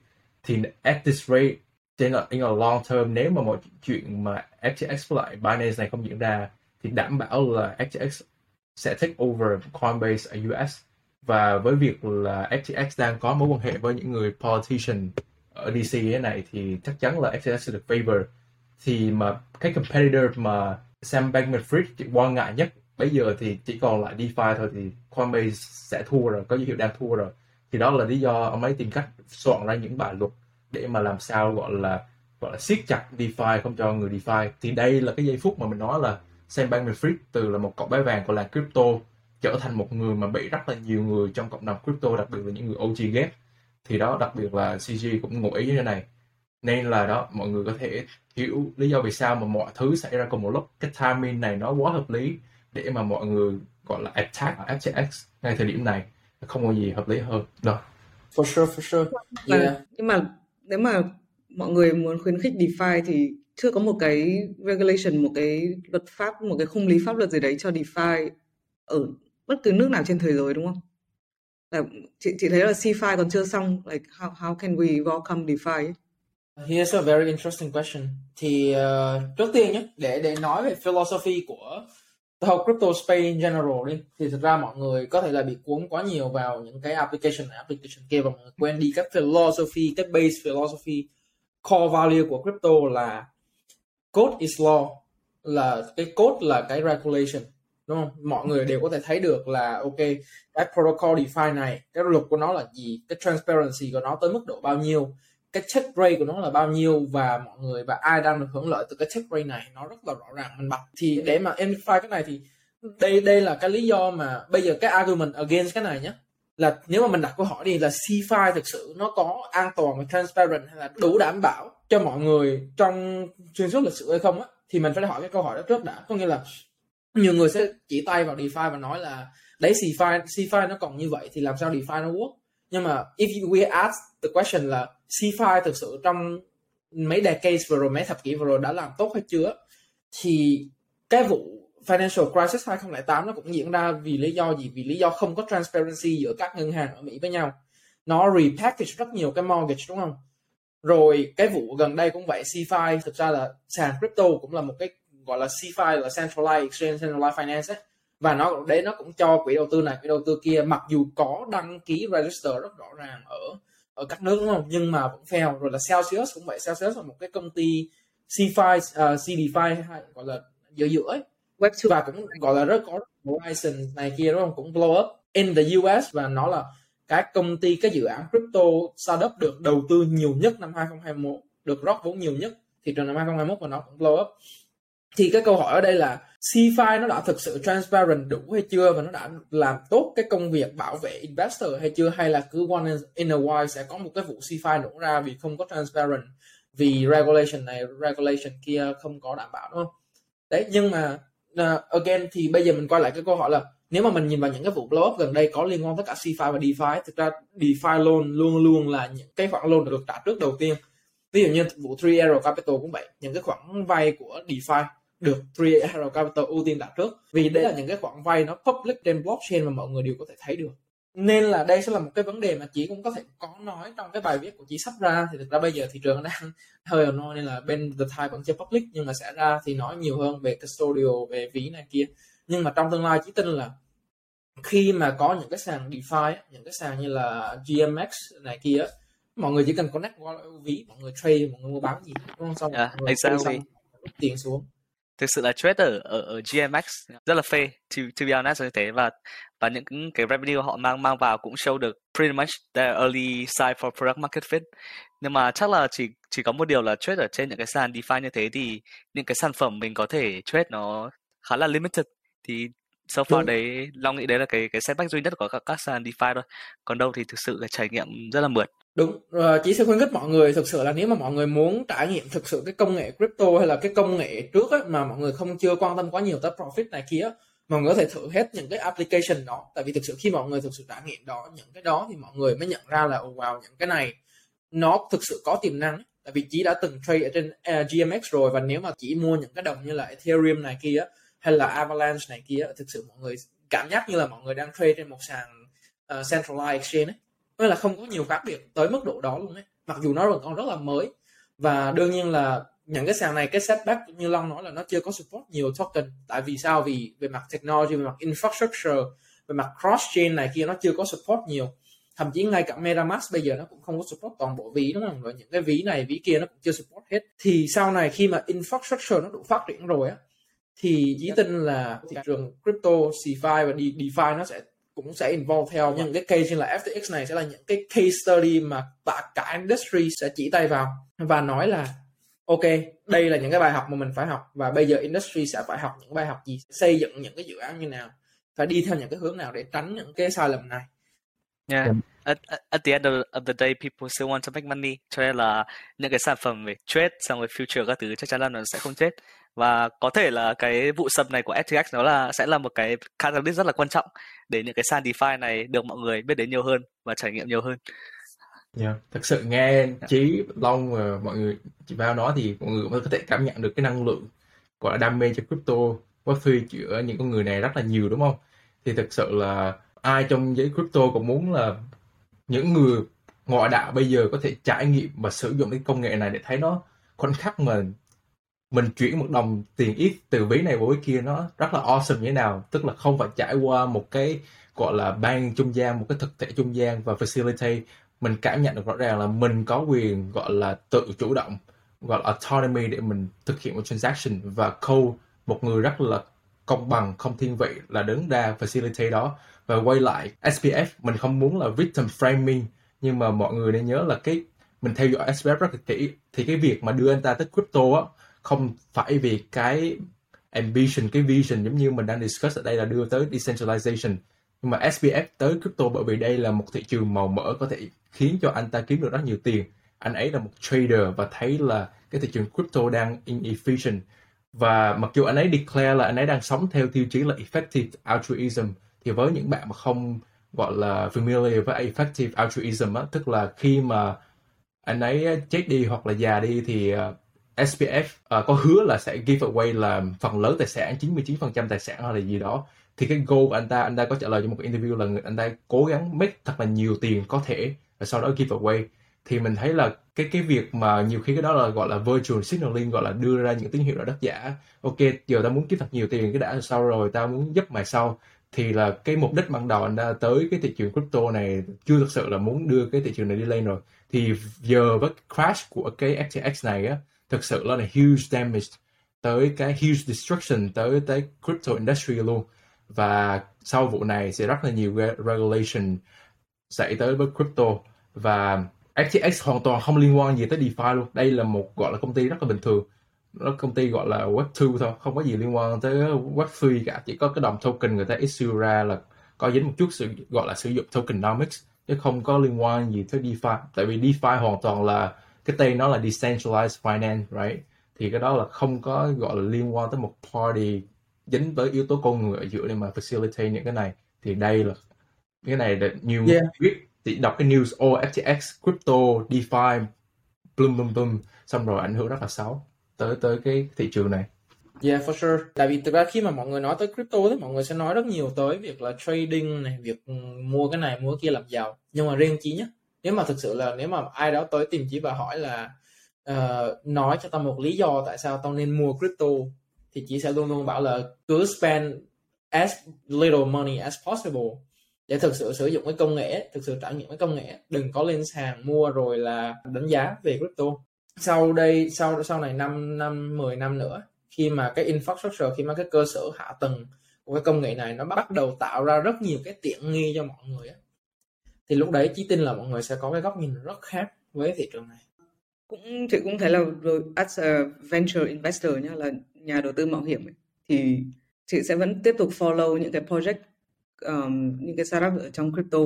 Thì at this rate trên là in a long term, nếu mà mọi chuyện mà FTX với lại Binance này không diễn ra, thì đảm bảo là FTX sẽ take over Coinbase ở US và với việc là FTX đang có mối quan hệ với những người politician ở DC thế này, thì chắc chắn là FTX sẽ được favor. Thì mà cái competitor mà Sam Bankman-Fried quan ngại nhất bây giờ thì chỉ còn lại DeFi thôi, thì Coinbase sẽ thua rồi, có dấu hiệu đang thua rồi. Thì đó là lý do ông ấy tìm cách soạn ra những bài luật để mà làm sao gọi là gọi là siết chặt DeFi, không cho người DeFi. Thì đây là cái giây phút mà mình nói là Sam Bankman-Fried từ là một cậu bé vàng của làng crypto trở thành một người mà bị rất là nhiều người trong cộng đồng crypto đặc biệt là những người OG ghét. Thì đó đặc biệt là CG cũng ngụ ý như thế này. Nên là đó mọi người có thể hiểu lý do vì sao mà mọi thứ xảy ra cùng một lúc. Cái timing này nó quá hợp lý để mà mọi người gọi là attack FTX ngay thời điểm này. Không có gì hợp lý hơn. Đâu for sure for sure. Yeah. Vâng, nhưng mà nếu mà mọi người muốn khuyến khích DeFi thì chưa có một cái regulation một cái luật pháp một cái khung lý pháp luật gì đấy cho DeFi ở bất cứ nước nào trên thế giới đúng không? Là chị chị thấy là CFI còn chưa xong like how how can we welcome DeFi? Here's a very interesting question. Thì uh, trước tiên nhé, để để nói về philosophy của the whole crypto space in general đi, thì thực ra mọi người có thể là bị cuốn quá nhiều vào những cái application này, application kia và mọi người quên đi các philosophy, cái base philosophy, core value của crypto là code is law, là cái code là cái regulation đúng không? Mọi người đều có thể thấy được là, ok, cái protocol DeFi này, cái luật của nó là gì, cái transparency của nó tới mức độ bao nhiêu, cái check rate của nó là bao nhiêu, và mọi người và ai đang được hưởng lợi từ cái check rate này nó rất là rõ ràng, minh bạch. Thì để mà amplify cái này thì đây đây là cái lý do mà bây giờ cái argument against cái này nhé là nếu mà mình đặt câu hỏi đi là CFI thực sự nó có an toàn và transparent hay là đủ đảm bảo cho mọi người trong xuyên suốt lịch sử hay không á, thì mình phải hỏi cái câu hỏi đó trước đã. Có nghĩa là nhiều người sẽ chỉ tay vào DeFi và nói là đấy, CFI CFI nó còn như vậy thì làm sao DeFi nó work? Nhưng mà if we ask the question là CFI thực sự trong mấy decades vừa rồi, mấy thập kỷ vừa rồi đã làm tốt hay chưa thì cái vụ financial crisis 2008 nó cũng diễn ra vì lý do gì? Vì lý do không có transparency giữa các ngân hàng ở Mỹ với nhau. Nó repackage rất nhiều cái mortgage, đúng không? Rồi cái vụ gần đây cũng vậy, CFI thực ra là sàn crypto cũng là một cái gọi là CFI là Centralized Exchange Centralized Finance ấy. và nó đấy nó cũng cho quỹ đầu tư này. Quỹ đầu tư kia mặc dù có đăng ký register rất rõ ràng ở ở các nước đúng không? Nhưng mà vẫn fail. Rồi là Celsius cũng vậy. Celsius là một cái công ty CFI uh, à, CDFI hay gọi là giữa giữa ấy. Web và cũng gọi là rất có license này kia đúng không? Cũng blow up in the US và nó là cái công ty cái dự án crypto startup được đầu tư nhiều nhất năm 2021 được rót vốn nhiều nhất. Thị trường năm 2021 và nó cũng blow up thì cái câu hỏi ở đây là CFI nó đã thực sự transparent đủ hay chưa và nó đã làm tốt cái công việc bảo vệ investor hay chưa? Hay là cứ one in a while sẽ có một cái vụ CFI nổ ra vì không có transparent vì regulation này regulation kia không có đảm bảo đúng không? Đấy nhưng mà uh, again thì bây giờ mình quay lại cái câu hỏi là nếu mà mình nhìn vào những cái vụ blow up gần đây có liên quan tới cả CFI và DeFi thực ra DeFi loan luôn luôn là những cái khoản loan được trả trước đầu tiên. Ví dụ như vụ 3 Arrow Capital cũng vậy những cái khoản vay của DeFi được 3 Arrow Capital ưu tiên trả trước. Vì đấy là những cái khoản vay nó public trên blockchain mà mọi người đều có thể thấy được. Nên là đây sẽ là một cái vấn đề mà chị cũng có thể có nói trong cái bài viết của chị sắp ra. Thì thực ra bây giờ thị trường đang hơi ở no nên là bên The Thai vẫn chưa public nhưng mà sẽ ra thì nói nhiều hơn về custodial về ví này kia. Nhưng mà trong tương lai chỉ tin là khi mà có những cái sàn DeFi những cái sàn như là GMX này kia mọi người chỉ cần connect qua ví mọi người trade mọi người mua bán gì đúng không xong yeah, exactly. tiền xuống thực sự là trade ở ở, ở GMX rất là phê to, to be honest như thế. Và và những cái revenue họ mang mang vào cũng show được pretty much the early sign for product market fit. Nhưng mà chắc là chỉ chỉ có một điều là trade ở trên những cái sàn DeFi như thế thì những cái sản phẩm mình có thể trade nó khá là limited. Thì so far đấy long nghĩ đấy là cái cái setback duy nhất của các, các sàn DeFi thôi. Còn đâu thì thực sự là trải nghiệm rất là mượt đúng ờ, uh, chỉ sẽ khuyến khích mọi người thực sự là nếu mà mọi người muốn trải nghiệm thực sự cái công nghệ crypto hay là cái công nghệ trước ấy, mà mọi người không chưa quan tâm quá nhiều tới profit này kia mọi người có thể thử hết những cái application đó. Tại vì thực sự khi mọi người thực sự trải nghiệm đó những cái đó thì mọi người mới nhận ra là oh, wow những cái này nó thực sự có tiềm năng. Tại vì chỉ đã từng trade ở trên à, uh, GMX rồi và nếu mà chỉ mua những cái đồng như là Ethereum này kia hay là Avalanche này kia thực sự mọi người cảm giác như là mọi người đang trade trên một sàn uh, centralized exchange ấy nên là không có nhiều khác biệt tới mức độ đó luôn ấy. Mặc dù nó vẫn còn rất là mới. Và đương nhiên là những cái sàn này cái setback như long nói là nó chưa có support nhiều token. Tại vì sao? Vì về mặt technology về mặt infrastructure về mặt cross chain này kia nó chưa có support nhiều. Thậm chí ngay cả MetaMask bây giờ nó cũng không có support toàn bộ ví đúng không? Rồi những cái ví này ví kia nó cũng chưa support hết. Thì sau này khi mà infrastructure nó đủ phát triển rồi á thì chỉ tin là thị trường crypto, CeFi và DeFi nó sẽ cũng sẽ involve theo những cái case như là FTX này sẽ là những cái case study mà cả cả industry sẽ chỉ tay vào và nói là ok đây là những cái bài học mà mình phải học và bây giờ industry sẽ phải học những bài học gì xây dựng những cái dự án như nào phải đi theo những cái hướng nào để tránh những cái sai lầm này. Yeah. At, at the end of, of the day people still want to make money cho nên là những cái sản phẩm về trade xong rồi future các thứ chắc chắn là nó sẽ không chết và có thể là cái vụ sập này của FTX nó là sẽ là một cái catalyst rất là quan trọng để những cái sàn DeFi này được mọi người biết đến nhiều hơn và trải nghiệm nhiều hơn. Yeah. Thật sự nghe Chí, Long và mọi người chị vào nói thì mọi người cũng có thể cảm nhận được cái năng lượng gọi là đam mê cho crypto Web3 giữa những con người này rất là nhiều đúng không? Thì thật sự là ai trong giới crypto cũng muốn là những người ngoại đạo bây giờ có thể trải nghiệm và sử dụng cái công nghệ này để thấy nó khoảnh khắc mà mình chuyển một đồng tiền ít từ ví này qua ví kia, nó rất là awesome như thế nào. Tức là không phải trải qua một cái, gọi là, ban trung gian, một cái thực thể trung gian và facilitate. Mình cảm nhận được rõ ràng là mình có quyền, gọi là, tự chủ động, gọi là, autonomy để mình thực hiện một transaction. Và câu một người rất là công bằng, không thiên vị, là đứng ra facilitate đó và quay lại. SPF mình không muốn là victim framing, nhưng mà mọi người nên nhớ là cái, mình theo dõi SPF rất là kỹ. Thì cái việc mà đưa anh ta tới crypto á không phải vì cái ambition cái vision giống như mình đang discuss ở đây là đưa tới decentralization. Nhưng mà SPF tới crypto bởi vì đây là một thị trường màu mỡ có thể khiến cho anh ta kiếm được rất nhiều tiền. Anh ấy là một trader và thấy là cái thị trường crypto đang inefficient. Và mặc dù anh ấy declare là anh ấy đang sống theo tiêu chí là effective altruism thì với những bạn mà không gọi là familiar với effective altruism á, tức là khi mà anh ấy chết đi hoặc là già đi thì uh, SPF uh, à, có hứa là sẽ give away là phần lớn tài sản 99% tài sản hay là gì đó. Thì cái goal của anh ta anh ta có trả lời trong một interview là anh ta cố gắng make thật là nhiều tiền có thể và sau đó give away. Thì mình thấy là cái cái việc mà nhiều khi cái đó là gọi là virtual signaling gọi là đưa ra những tín hiệu là đất giả ok giờ tao muốn kiếm thật nhiều tiền cái đã sau rồi tao muốn giúp mày sau. Thì là cái mục đích ban đầu anh ta tới cái thị trường crypto này chưa thực sự là muốn đưa cái thị trường này đi lên rồi. Thì giờ với crash của cái FTX này á thực sự là là huge damage tới cái huge destruction tới tới crypto industry luôn. Và sau vụ này sẽ rất là nhiều regulation xảy tới với crypto. Và FTX hoàn toàn không liên quan gì tới DeFi luôn. Đây là một, gọi là công ty rất là bình thường. Nó công ty gọi là Web2 thôi, không có gì liên quan tới Web3 cả. Chỉ có cái đồng token người ta issue ra là có dính một chút sự, gọi là sử dụng tokenomics, chứ không có liên quan gì tới DeFi. Tại vì DeFi hoàn toàn là cái tên nó là decentralized finance right thì cái đó là không có gọi là liên quan tới một party dính tới yếu tố con người ở giữa để mà facilitate những cái này thì đây là cái này là nhiều yeah. biết thì đọc cái news oh FTX crypto DeFi plum plum plum xong rồi ảnh hưởng rất là xấu tới tới cái thị trường này Yeah, for sure. Tại vì thực ra khi mà mọi người nói tới crypto thì mọi người sẽ nói rất nhiều tới việc là trading này, việc mua cái này, mua cái kia làm giàu. Nhưng mà riêng Chí nhé, nếu mà thực sự là nếu mà ai đó tới tìm chị và hỏi là uh, nói cho tao một lý do tại sao tao nên mua crypto thì chị sẽ luôn luôn bảo là cứ spend as little money as possible để thực sự sử dụng cái công nghệ, thực sự trải nghiệm cái công nghệ. Đừng có lên sàn mua rồi là đánh giá về crypto. Sau đây, sau sau này 5 năm, 10 năm nữa khi mà cái infrastructure khi mà cái cơ sở hạ tầng của cái công nghệ này nó bắt đầu tạo ra rất nhiều cái tiện nghi cho mọi người thì lúc đấy chị tin là mọi người sẽ có cái góc nhìn rất khác với thị trường này. Cũng chị cũng thấy là rồi as a venture investor nhá là nhà đầu tư mạo hiểm ấy, thì chị sẽ vẫn tiếp tục follow những cái project um, những cái startup ở trong crypto.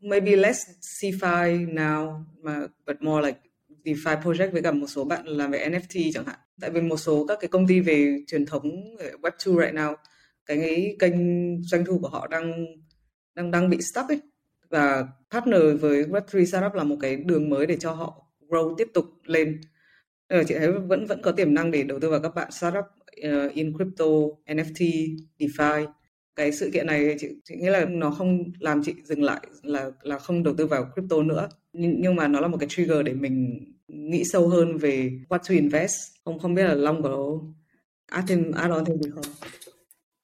Maybe less CFI now mà but more like DeFi project với cả một số bạn làm về NFT chẳng hạn. Tại vì một số các cái công ty về truyền thống Web2 right now, cái kênh doanh thu của họ đang đang đang bị stuck ấy và partner với Web3 startup là một cái đường mới để cho họ grow tiếp tục lên. Ờ, chị thấy vẫn vẫn có tiềm năng để đầu tư vào các bạn startup uh, in crypto, NFT, DeFi. Cái sự kiện này chị, chị nghĩ là nó không làm chị dừng lại là là không đầu tư vào crypto nữa. Nhưng, nhưng mà nó là một cái trigger để mình nghĩ sâu hơn về what to invest không không biết là long có add thêm add on thêm gì không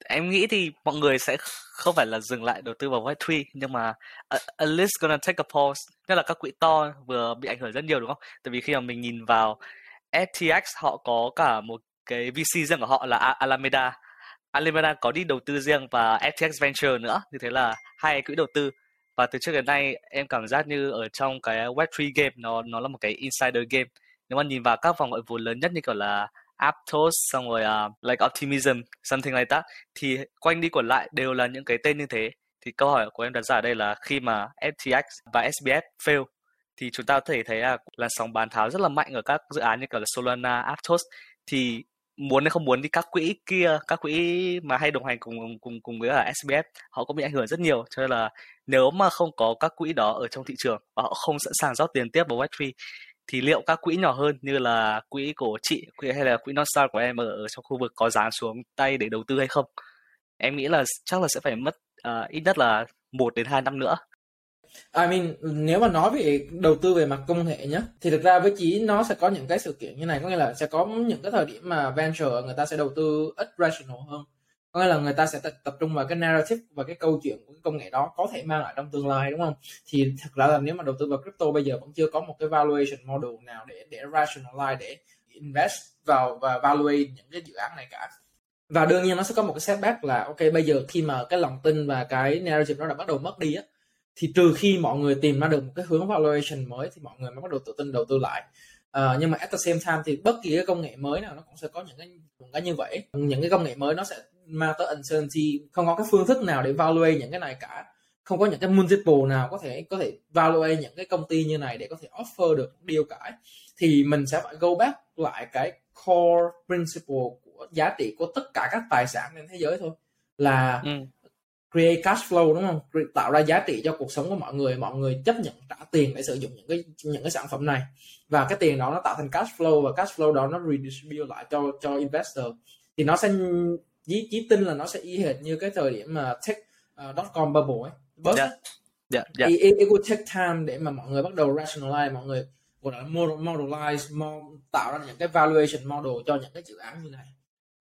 em nghĩ thì mọi người sẽ không phải là dừng lại đầu tư vào Web3 nhưng mà at least gonna take a pause nhất là các quỹ to vừa bị ảnh hưởng rất nhiều đúng không? Tại vì khi mà mình nhìn vào FTX họ có cả một cái VC riêng của họ là Alameda. Alameda có đi đầu tư riêng và FTX Venture nữa, như thế là hai quỹ đầu tư và từ trước đến nay em cảm giác như ở trong cái Web3 game nó nó là một cái insider game nếu mà nhìn vào các vòng gọi vốn lớn nhất như kiểu là Aptos xong rồi uh, like Optimism something like that. Thì quanh đi quẩn lại đều là những cái tên như thế. Thì câu hỏi của em đặt ra ở đây là khi mà FTX và SBF fail thì chúng ta có thể thấy là làn sóng bán tháo rất là mạnh ở các dự án như kiểu là Solana, Aptos. Thì muốn hay không muốn thì các quỹ kia các quỹ mà hay đồng hành cùng cùng cùng với là SBF họ cũng bị ảnh hưởng rất nhiều. Cho nên là nếu mà không có các quỹ đó ở trong thị trường và họ không sẵn sàng rót tiền tiếp vào Web3 thì liệu các quỹ nhỏ hơn như là quỹ của chị quỹ hay là quỹ Northstar của em ở, trong khu vực có dán xuống tay để đầu tư hay không? Em nghĩ là chắc là sẽ phải mất uh, ít nhất là một đến hai năm nữa. I mean, nếu mà nói về đầu tư về mặt công nghệ nhé thì thực ra với chí nó sẽ có những cái sự kiện như này có nghĩa là sẽ có những cái thời điểm mà venture người ta sẽ đầu tư ít rational hơn có nghĩa là người ta sẽ tập, tập trung vào cái narrative và cái câu chuyện của cái công nghệ đó có thể mang lại trong tương lai đúng không? Thì thật ra là nếu mà đầu tư vào crypto bây giờ vẫn chưa có một cái valuation model nào để để rationalize để invest vào và valuate những cái dự án này cả. Và đương nhiên nó sẽ có một cái setback là ok bây giờ khi mà cái lòng tin và cái narrative nó đã bắt đầu mất đi á thì trừ khi mọi người tìm ra được một cái hướng valuation mới thì mọi người mới bắt đầu tự tin đầu tư lại. Uh, nhưng mà at the same time thì bất kỳ cái công nghệ mới nào nó cũng sẽ có những cái những cái như vậy. Những cái công nghệ mới nó sẽ tới uncertainty không có cái phương thức nào để valuate những cái này cả. Không có những cái multiple nào có thể có thể valuate những cái công ty như này để có thể offer được deal cả. Thì mình sẽ phải go back lại cái core principle của giá trị của tất cả các tài sản trên thế giới thôi. Là ừ. create cash flow đúng không? Tạo ra giá trị cho cuộc sống của mọi người mọi người chấp nhận trả tiền để sử dụng những cái những cái sản phẩm này. Và cái tiền đó nó tạo thành cash flow và cash flow đó nó redistribute lại cho cho investor. Thì nó sẽ chí, chí tin là nó sẽ y hệt như cái thời điểm mà tech uh, dot com bubble ấy. Bớt yeah. Yeah, yeah. It, it, will take time để mà mọi người bắt đầu rationalize mọi người gọi là modelize tạo ra những cái valuation model cho những cái dự án như này.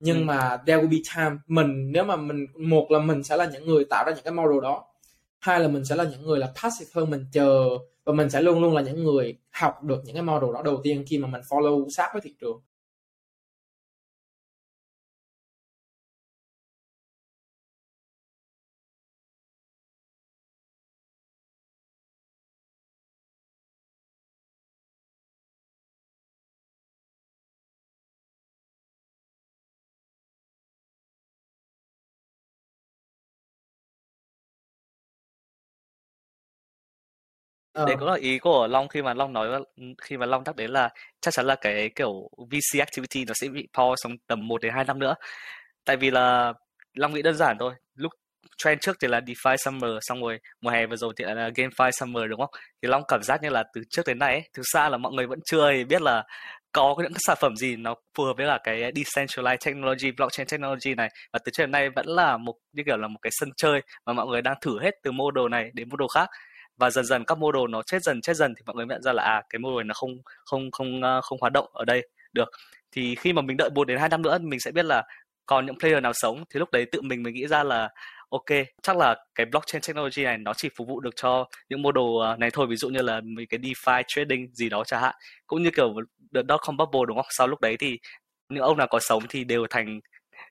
Nhưng ừ. mà there will be time. Mình nếu mà mình một là mình sẽ là những người tạo ra những cái model đó. Hai là mình sẽ là những người là passive hơn mình chờ. Và mình sẽ luôn luôn là những người học được những cái model đó đầu tiên khi mà mình follow sát với thị trường ờ. đấy cũng là ý của Long khi mà Long nói khi mà Long nhắc đến là chắc chắn là cái kiểu VC activity nó sẽ bị pause trong tầm 1 đến 2 năm nữa. Tại vì là Long nghĩ đơn giản thôi lúc trend trước thì là DeFi Summer xong rồi mùa hè vừa rồi thì là GameFi Summer đúng không? Thì Long cảm giác như là từ trước đến nay ấy, thực ra là mọi người vẫn chưa biết là có những cái sản phẩm gì nó phù hợp với là cái decentralized technology, blockchain technology này. Và từ trước đến nay vẫn là một như kiểu là một cái sân chơi mà mọi người đang thử hết từ model này đến model khác và dần dần các model nó chết dần chết dần thì mọi người nhận ra là à cái model nó không không không ờ, không hoạt động ở đây được. Thì khi mà mình đợi 4 đến 2 năm nữa, mình sẽ biết là còn những player nào sống, thì lúc đấy tự mình mình nghĩ ra là, ok, chắc là cái blockchain technology này nó chỉ phục vụ được cho những mô đồ ờ, này thôi. Ví dụ như là mấy cái DeFi trading gì đó chẳng hạn. Cũng như kiểu the dot com bubble, đúng không? Sau lúc đấy thì những ông nào có sống thì đều thành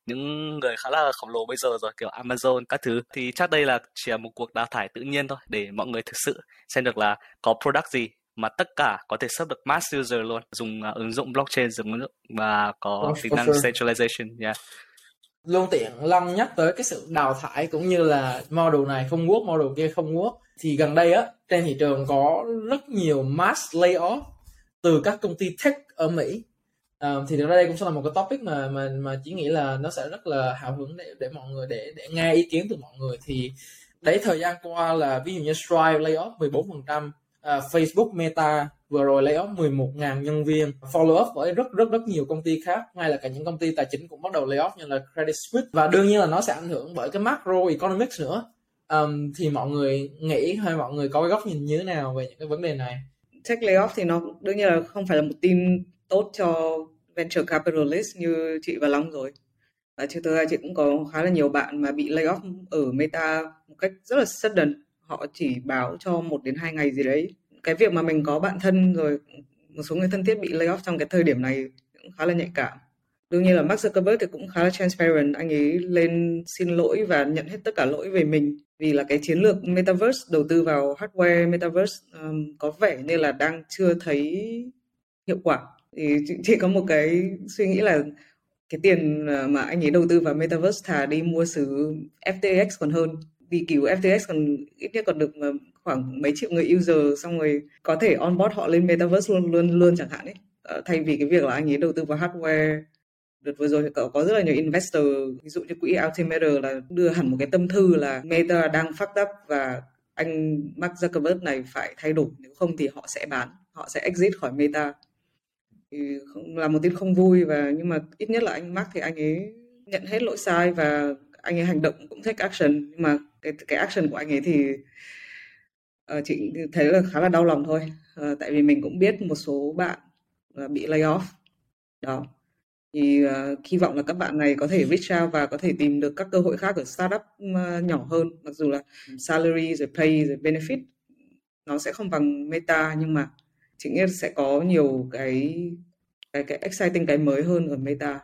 những người khá là khổng lồ bây giờ rồi kiểu Amazon các thứ. Thì chắc đây là chỉ là một cuộc đào thải tự nhiên thôi để mọi người thực sự xem được là có product gì mà tất cả có thể serve được mass user luôn. Dùng uh, ứng dụng blockchain dùng ứng dụng và có tính năng centralization yeah. Luôn tiện Long nhắc tới cái sự đào thải cũng như là model này không work, model kia không work. Thì gần đây á trên thị trường có rất nhiều mass layoff từ các công ty tech ở Mỹ Ờ, thì thực ra đây cũng sẽ là một cái topic mà mà mà chỉ nghĩ là nó sẽ rất là hào hứng để để mọi người để để nghe ý kiến từ mọi người. Thì đấy thời gian qua là ví dụ như Stripe layoff 14% uh, Facebook Meta vừa rồi layoff 11.000 nhân viên. Follow up với rất rất rất nhiều công ty khác ngay là cả những công ty tài chính cũng bắt đầu layoff như là Credit Suisse. Và đương nhiên là nó sẽ ảnh hưởng bởi cái macro economics nữa. Um, thì mọi người nghĩ hay mọi người có cái góc nhìn như thế nào về những cái vấn đề này? Tech layoff thì nó đương nhiên là không phải là một tin tốt cho venture capitalist như chị và Long rồi. Và chứ thứ hai chị cũng có khá là nhiều bạn mà bị layoff ở Meta một cách rất là sudden. Họ chỉ báo cho một đến hai ngày gì đấy. Cái việc mà mình có bạn thân rồi một số người thân thiết bị lay off trong cái thời điểm này cũng khá là nhạy cảm. Đương nhiên là Mark Zuckerberg thì cũng khá là transparent. Anh ấy lên xin lỗi và nhận hết tất cả lỗi về mình. Vì là cái chiến lược metaverse đầu tư vào hardware metaverse um, có vẻ như là đang chưa thấy hiệu quả thì chỉ có một cái suy nghĩ là cái tiền ờ, mà anh ấy đầu tư vào metaverse thà đi mua xứ FTX còn hơn. Vì kiểu FTX còn ít nhất còn được ờ, khoảng mấy triệu người user xong rồi có thể onboard họ lên metaverse luôn luôn luôn chẳng hạn ấy. Ờ, thay vì cái việc là anh ấy đầu tư vào hardware. Đợt vừa rồi có, có rất là nhiều investor ví dụ như quỹ Altimeter là đưa hẳn một cái tâm thư là Meta đang fucked up và anh Mark Zuckerberg này phải thay đổi nếu không thì họ sẽ bán họ sẽ exit khỏi Meta thì là một tin không vui và nhưng mà ít nhất là anh Mark thì anh ấy nhận hết lỗi sai và anh ấy hành động cũng take action. Nhưng mà cái cái action của anh ấy thì uh, chị thấy là khá là đau lòng thôi. Uh, tại vì mình cũng biết một số bạn uh, bị lay off. Đó. Thì uh, hy vọng là các bạn này có thể reach out và có thể tìm được các cơ hội khác ở startup uh, nhỏ hơn. Mặc dù là salary rồi pay rồi benefit nó sẽ không bằng meta nhưng mà chị nghĩ sẽ có nhiều cái cái cái exciting cái mới hơn ở meta.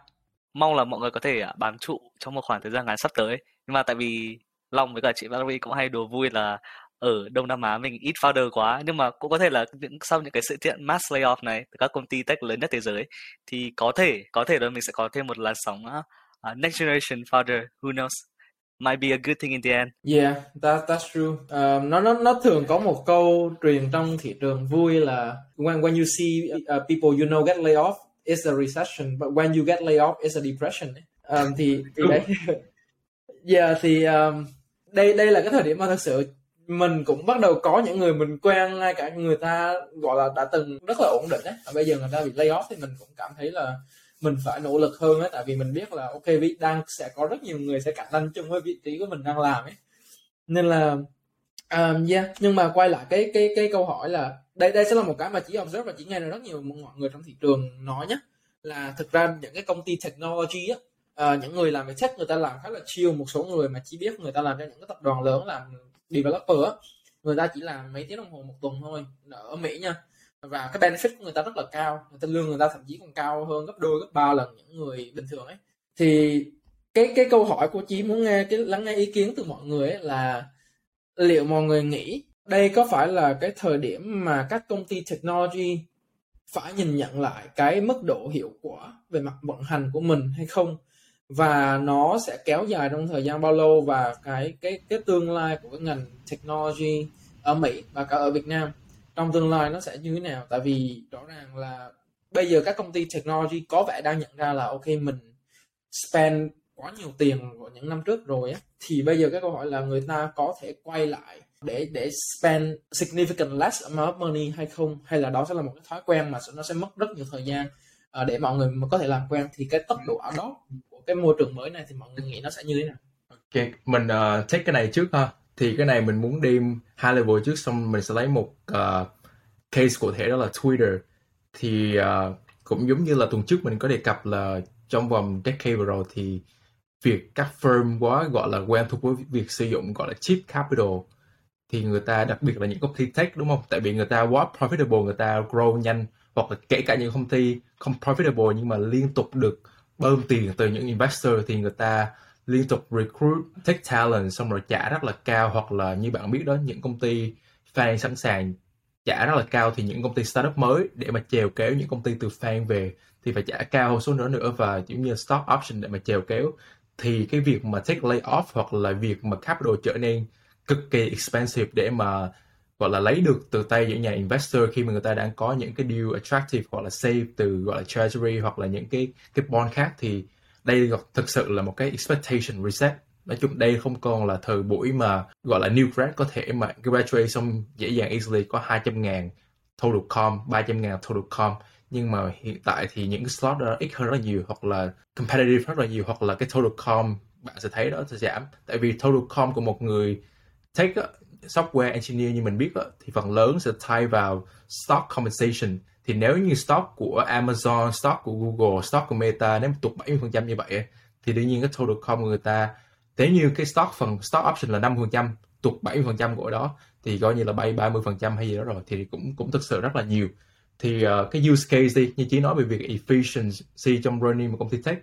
Mong là mọi người có thể à, bám trụ trong một khoảng thời gian ngắn sắp tới. Nhưng mà tại vì Long với cả chị Valerie cũng hay đùa vui là ở Đông Nam Á mình ít founder quá. Nhưng mà cũng có thể là những sau những cái sự kiện mass layoff này từ các công ty tech lớn nhất thế giới thì có thể có thể là mình sẽ có thêm một làn sóng uh, next generation founder who knows? Might be a good thing in the end. Yeah, that that's true. Um, nó nó nó thường có một câu truyền trong thị trường vui là when when you see uh, people you know get laid off, it's a recession, but when you get laid off, it's a depression. Um, thì thì đấy. yeah, thì um, đây đây là cái thời điểm mà thật sự mình cũng bắt đầu có những người mình quen ngay cả người ta gọi là đã từng rất là ổn định ấy và bây giờ người ta bị lay off thì mình cũng cảm thấy là mình phải nỗ lực hơn ấy tại vì mình biết là ok vị đang sẽ có rất nhiều người sẽ cạnh tranh chung với vị trí của mình đang làm ấy. Nên là um, yeah nhưng mà quay lại cái cái cái câu hỏi là đây đây sẽ là một cái mà chỉ observe và chỉ nghe được rất nhiều mọi người trong thị trường nói nhé là thực ra những cái công ty technology á uh, những người làm về tech người ta làm khá là chill một số người mà chỉ biết người ta làm cho những cái tập đoàn lớn làm developer á người ta chỉ làm mấy tiếng đồng hồ một tuần thôi ở Mỹ nha và cái benefit của người ta rất là cao. Người ta lương người ta thậm chí còn cao hơn gấp đôi, gấp ba lần những người bình thường ấy. Thì cái cái câu hỏi của chị muốn nghe, cái lắng nghe ý kiến từ mọi người ấy là liệu mọi người nghĩ đây có phải là cái thời điểm mà các công ty technology phải nhìn nhận lại cái mức độ hiệu quả về mặt vận hành của mình hay không? Và nó sẽ kéo dài trong thời gian bao lâu và cái cái cái tương lai của cái ngành technology ở Mỹ và cả ở Việt Nam? Trong tương lai nó sẽ như thế nào? Tại vì rõ ràng là bây giờ các công ty technology có vẻ đang nhận ra là ok mình spend quá nhiều tiền của những năm trước rồi á thì bây giờ cái câu hỏi là người ta có thể quay lại để để spend significant less amount of money hay không? Hay là đó sẽ là một cái thói quen mà nó sẽ mất rất nhiều thời gian uh, để mọi người mà có thể làm quen? Thì cái tốc độ ở đó của cái môi trường mới này thì mọi người nghĩ nó sẽ như thế nào? Ok mình uh, take cái này trước ha thì cái này mình muốn đi hai level trước xong mình sẽ lấy một uh, case cụ thể đó là Twitter thì uh, cũng giống như là tuần trước mình có đề cập là trong vòng decade vừa rồi thì việc các firm quá gọi là quen thuộc với việc sử dụng gọi là cheap capital thì người ta đặc biệt là những công ty tech đúng không? Tại vì người ta quá profitable, người ta grow nhanh hoặc là kể cả những công ty không profitable nhưng mà liên tục được bơm tiền từ những investor thì người ta liên tục recruit tech talent xong rồi trả rất là cao hoặc là như bạn biết đó, những công ty fan sẵn sàng trả rất là cao thì những công ty startup mới để mà chèo kéo những công ty từ fan về thì phải trả cao hơn số nữa nữa và kiểu như stock option để mà chèo kéo. Thì cái việc mà take lay off hoặc là việc mà capital trở nên cực kỳ expensive để mà, gọi là, lấy được từ tay những nhà investor khi mà người ta đang có những cái deal attractive hoặc là save từ, gọi là, treasury hoặc là những cái cái bond khác thì đây thực sự là một cái expectation reset. Nói chung đây không còn là thời buổi mà, gọi là new grad có thể mà graduate xong dễ dàng easily có 200 ngàn total com 300 ngàn total com. Nhưng mà hiện tại thì những cái slot đó ít hơn rất là nhiều, hoặc là competitive rất là nhiều, hoặc là cái total com, bạn sẽ thấy đó sẽ giảm. Tại vì total com của một người tech software engineer như mình biết thì phần lớn sẽ tie vào stock compensation thì nếu như stock của Amazon, stock của Google, stock của Meta nếu tụt 70% như vậy thì đương nhiên cái total com của người ta nếu như cái stock phần stock option là 5% tụt 70% của đó thì coi như là bay 30% hay gì đó rồi thì cũng cũng thực sự rất là nhiều. Thì uh, cái use case đi như chỉ nói về việc efficiency trong running một công ty tech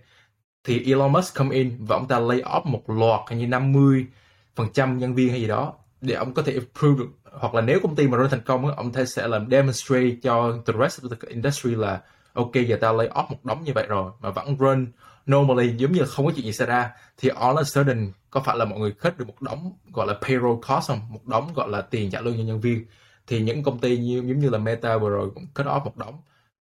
thì Elon Musk come in và ông ta lay off một loạt như 50 phần trăm nhân viên hay gì đó để ông có thể improve được hoặc là nếu công ty mà run thành công ông ta sẽ làm demonstrate cho the rest of the industry là, ok, giờ ta lay off một đống như vậy rồi, mà vẫn run normally, giống như là không có chuyện gì xảy ra, thì all of a sudden, có phải là mọi người khất được một đống gọi là payroll cost không? Một đống gọi là tiền trả lương cho nhân viên. Thì những công ty như, giống như là Meta vừa rồi cũng cut off một đống.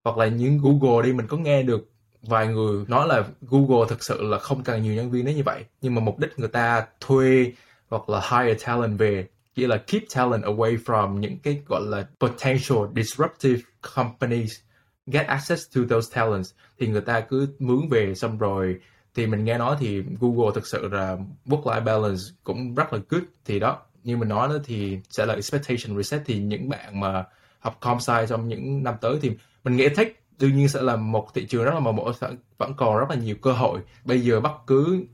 Hoặc là những Google đi, mình có nghe được vài người nói là Google thực sự là không cần nhiều nhân viên đến như vậy. Nhưng mà mục đích người ta thuê hoặc là hire talent về chỉ là keep talent away from những cái gọi là potential disruptive companies, get access to those talents. Thì người ta cứ mướn về xong rồi, thì mình nghe nói thì Google thực sự là work-life balance cũng rất là good. Thì đó, như mình nói đó thì sẽ là expectation reset. Thì những bạn mà học com sci trong những năm tới thì mình nghĩ tech đương nhiên sẽ là một thị trường rất là màu mỡ vẫn còn rất là nhiều cơ hội. Bây giờ bất cứ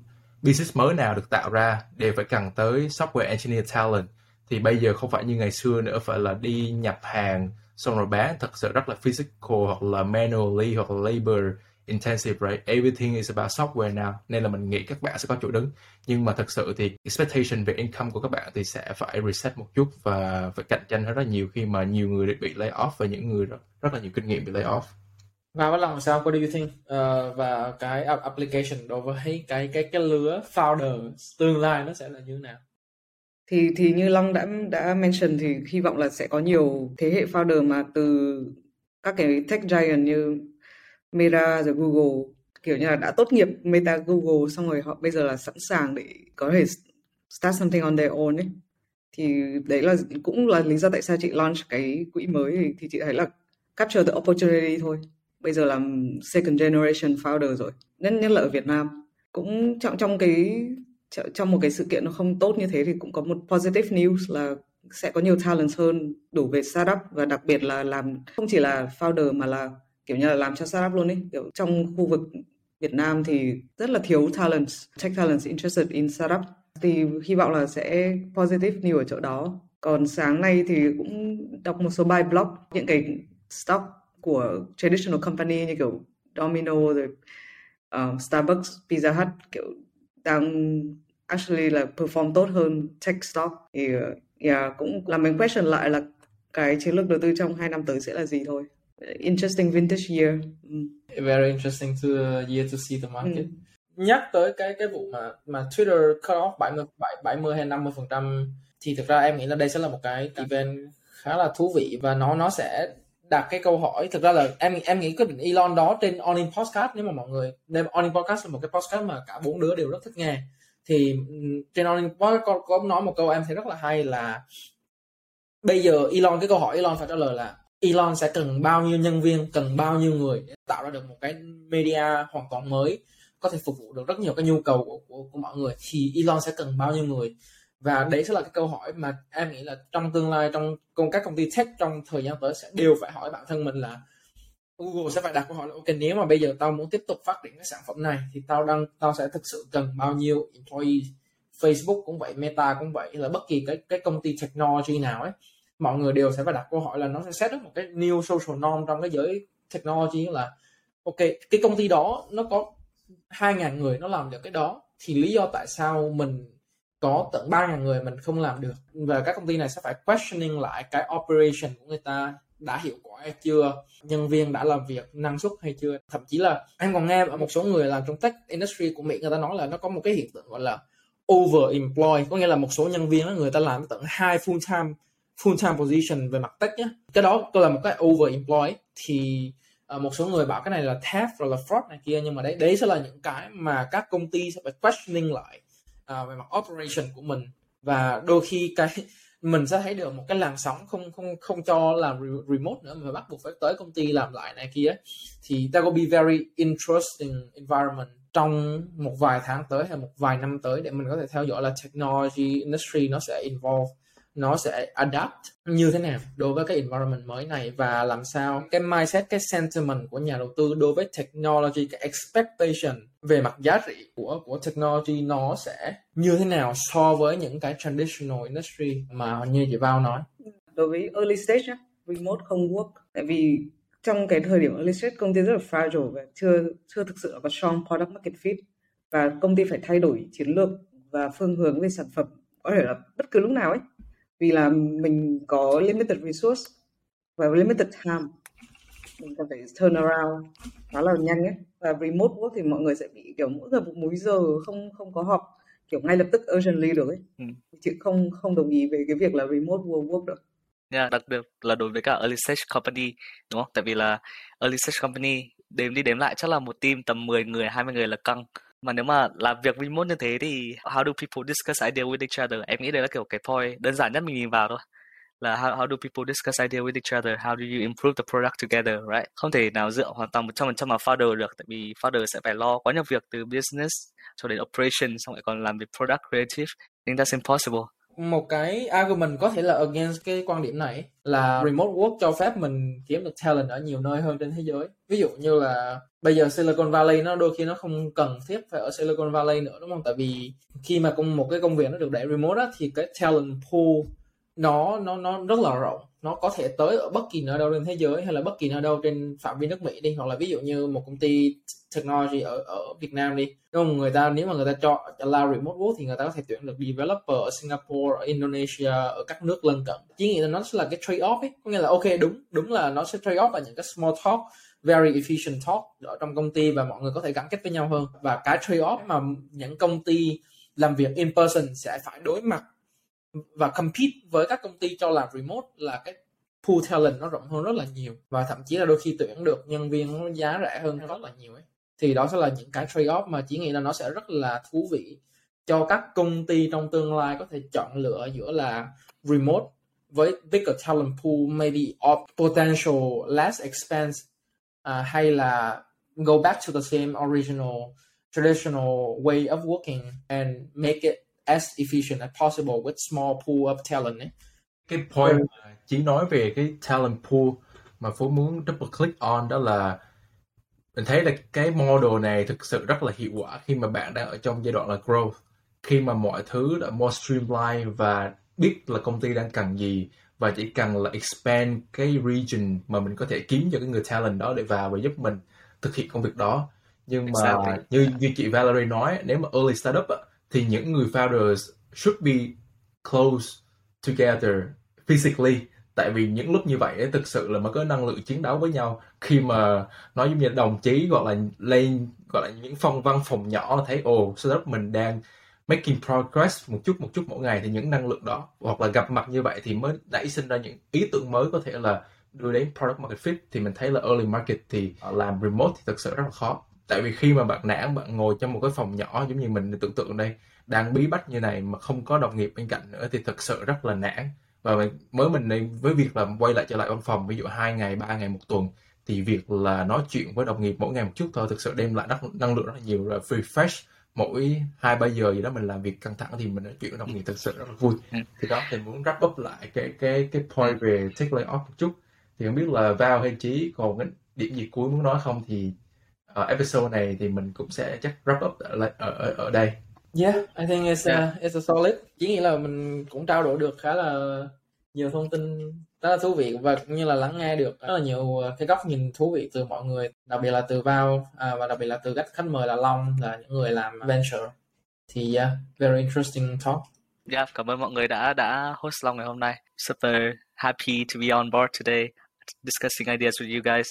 business mới nào được tạo ra, đều phải cần tới software engineer talent thì bây giờ không phải như ngày xưa nữa phải là đi nhập hàng xong rồi bán. Thật sự rất là physical hoặc là manually hoặc là labor intensive right? Everything is about software now. Nên là mình nghĩ các bạn sẽ có chỗ đứng. Nhưng mà thật sự thì expectation về income của các bạn thì sẽ phải reset một chút và phải cạnh tranh rất là nhiều khi mà nhiều người bị lay off và những người rất, rất là nhiều kinh nghiệm bị lay off. Và bắt làm sao? What do you think? Uh, và cái application đối với cái cái cái lứa founder tương lai nó sẽ là như thế nào? Thì thì như Long đã đã mention thì hy vọng là sẽ có nhiều thế hệ founder mà từ các cái tech giant như Meta rồi Google kiểu như là đã tốt nghiệp Meta Google xong rồi họ bây giờ là sẵn sàng để có thể start something on their own ấy. Thì đấy là cũng là lý do tại sao chị launch cái quỹ mới thì, thì chị thấy là capture the opportunity thôi. Bây giờ làm second generation founder rồi nhất nhất là ở Việt Nam. Cũng trong trong cái trong một cái sự kiện nó không tốt như thế thì cũng có một positive news là sẽ có nhiều talent hơn đủ về startup và đặc biệt là làm không chỉ là founder mà là kiểu như là làm cho startup luôn ấy. Kiểu trong khu vực Việt Nam thì rất là thiếu talent tech talent interested in startup. Thì hy vọng là sẽ positive news ở chỗ đó. Còn sáng nay thì cũng đọc một số bài blog những cái stock của traditional company như kiểu Domino rồi um, Starbucks, Pizza Hut kiểu đang actually là perform tốt hơn tech stock. Thì yeah, cũng làm mình question lại là cái chiến lược đầu tư trong hai năm tới sẽ là gì thôi. Interesting vintage year. Mm. very interesting to uh, year to see the market. Mm. nhắc tới cái cái vụ mà mà Twitter cut off 70 70 hay 50 phần trăm thì thực ra em nghĩ là đây sẽ là một cái event khá là thú vị và nó nó sẽ đặt cái câu hỏi. Thực ra là em em nghĩ định Elon đó trên Onin Podcast nếu mà mọi người nên Onin Podcast là một cái podcast mà cả bốn đứa đều rất thích nghe thì trên Onin có, có nói một câu em thấy rất là hay là bây giờ Elon cái câu hỏi Elon phải trả lời là Elon sẽ cần bao nhiêu nhân viên cần bao nhiêu người để tạo ra được một cái media hoàn toàn mới có thể phục vụ được rất nhiều cái nhu cầu của, của, của mọi người. Thì Elon sẽ cần bao nhiêu người? Và đấy sẽ là cái câu hỏi mà em nghĩ là trong tương lai trong công các công ty tech trong thời gian tới sẽ đều phải hỏi bản thân mình là Google sẽ phải đặt câu hỏi là, ok, nếu mà bây giờ tao muốn tiếp tục phát triển cái sản phẩm này, thì tao đang, tao sẽ thực sự cần bao nhiêu employee Facebook cũng vậy, Meta cũng vậy là bất kỳ cái cái công ty technology nào ấy, mọi người đều sẽ phải đặt câu hỏi là nó sẽ set up một cái new social norm trong cái giới technology là, ok, cái công ty đó nó có 2.000 người nó làm được cái đó, thì lý do tại sao mình có tận 3.000 người mình không làm được? Và các công ty này sẽ phải questioning lại cái operation của người ta đã hiệu quả hay chưa? Nhân viên đã làm việc năng suất hay chưa? Thậm chí là em còn nghe ở một số người làm trong tech industry của mỹ người ta nói là nó có một cái hiện tượng gọi là over employ có nghĩa là một số nhân viên đó, người ta làm tận hai full time full time position về mặt tech nhé cái đó tôi là một cái over employ thì ờ, một số người bảo cái này là theft rồi là fraud này kia nhưng mà đấy đấy sẽ là những cái mà các công ty sẽ phải questioning lại uh, về mặt operation của mình. Và đôi khi cái mình sẽ thấy được một cái làn sóng không không không cho làm remote nữa, mà bắt buộc phải tới công ty làm lại này kia. Thì ta will be very interesting environment trong một vài tháng tới hay một vài năm tới để mình có thể theo dõi là technology, industry nó sẽ involve nó sẽ adapt như thế nào đối với cái environment mới này và làm sao cái mindset, cái sentiment của nhà đầu tư đối với technology, cái expectation về mặt giá trị của của technology nó sẽ như thế nào so với những cái traditional industry mà như chị vào nói? Đối với early stage remote không work tại vì trong cái thời điểm early stage, công ty rất là fragile và chưa chưa thực sự có strong product market fit và công ty phải thay đổi chiến lược và phương hướng về sản phẩm. Có thể là bất cứ lúc nào ấy vì là mình có limited resource và limited time. Mình cần phải turn around khá là nhanh ấy. Và remote work thì mọi người sẽ bị kiểu mỗi giờ một múi giờ không không có họp kiểu ngay lập tức urgently được ấy. Ừ. chị không không đồng ý về cái việc là remote work được. Yeah, đặc biệt là đối với cả early stage company đúng không? Tại vì là early stage company đếm đi đếm lại chắc là một team tầm 10 người 20 người là căng mà nếu mà làm việc remote như thế thì how do people discuss idea with each other? Em nghĩ đây là kiểu cái point đơn giản nhất mình nhìn vào thôi. Là how, how do people discuss idea with each other? How do you improve the product together right? Không thể nào dựa hoàn toàn 100% vào founder được tại vì founder sẽ phải lo quá nhiều việc từ business cho đến operation xong lại còn làm việc product creative. I think that's impossible một cái argument có thể là against cái quan điểm này là remote work cho phép mình kiếm được talent ở nhiều nơi hơn trên thế giới. Ví dụ như là bây giờ Silicon Valley nó đôi khi nó không cần thiết phải ở Silicon Valley nữa đúng không? Tại vì khi mà một cái công việc nó được đẩy remote á, thì cái talent pool nó nó nó rất là rộng. Nó có thể tới ở bất kỳ nơi đâu trên thế giới hay là bất kỳ nơi đâu trên phạm vi nước Mỹ đi. Hoặc là ví dụ như một công ty technology ở ở Việt Nam đi. Đúng không? Người ta, nếu mà người ta cho allow remote work thì người ta có thể tuyển được developer ở Singapore, ở Indonesia, ở các nước lân cận. Chỉ nghĩ là nó sẽ là cái trade off ấy. Có nghĩa là, ok, đúng đúng là nó sẽ trade off ở những cái small talk, very efficient talk ở trong công ty và mọi người có thể gắn kết với nhau hơn. Và cái trade off mà những công ty làm việc in person sẽ phải đối mặt và compete với các công ty cho làm remote là cái pool talent nó rộng hơn rất là nhiều. Và thậm chí là đôi khi tuyển được nhân viên nó giá rẻ hơn rất là nhiều ấy. Thì đó sẽ là những cái trade off mà chỉ nghĩ là nó sẽ rất là thú vị cho các công ty trong tương lai có thể chọn lựa giữa là remote với bigger talent pool maybe of potential less expense uh, hay là go back to the same original traditional way of working and make it as efficient as possible with small pool of talent ấy. Cái point ừ. chỉ nói về cái talent pool mà Phú muốn double click on đó là mình thấy là cái model này thực sự rất là hiệu quả khi mà bạn đang ở trong giai đoạn là growth khi mà mọi thứ đã more streamline và biết là công ty đang cần gì và chỉ cần là expand cái region mà mình có thể kiếm cho cái người talent đó để vào và giúp mình thực hiện công việc đó nhưng mà exactly. như như chị Valerie nói nếu mà early startup thì những người founders should be close together physically. Tại vì những lúc như vậy ấy, thực sự là mới có năng lượng chiến đấu với nhau. Khi mà nói giống như đồng chí gọi là lên gọi là những phong văn phòng nhỏ thấy ồ startup mình đang making progress một chút một chút mỗi ngày thì những năng lượng đó hoặc là gặp mặt như vậy thì mới nảy sinh ra những ý tưởng mới có thể là đưa đến product market fit. Thì mình thấy là early market thì làm remote thì thực sự rất là khó tại vì khi mà bạn nản bạn ngồi trong một cái phòng nhỏ giống như mình tưởng tượng đây đang bí bách như này mà không có đồng nghiệp bên cạnh nữa thì thực sự rất là nản. Và mới mình này với việc là quay lại trở lại văn phòng ví dụ hai ngày ba ngày một tuần thì việc là nói chuyện với đồng nghiệp mỗi ngày một chút thôi thực sự đem lại năng, năng lượng rất là nhiều rồi refresh mỗi hai ba giờ gì đó mình làm việc căng thẳng thì mình nói chuyện với đồng nghiệp thực sự rất là vui. Ừ. thì đó thì muốn wrap up lại cái cái cái point về take lay off một chút. Thì không biết là vào hay trí còn cái điểm gì cuối muốn nói không thì uh, episode này thì mình cũng sẽ chắc wrap up ở ở ở, ở đây Yeah, I think it's a, it's a solid. Chỉ nghĩa là mình cũng trao đổi được khá là nhiều thông tin rất là thú vị và cũng như là lắng nghe được rất là nhiều ờ, cái góc nhìn thú vị từ mọi người, đặc biệt là từ Val à, và đặc biệt là từ các khách mời là Long là những người làm venture. Thì yeah, very interesting talk. Yeah, cảm ơn mọi người đã đã host Long ngày hôm nay. Super happy to be on board today discussing ideas with you guys.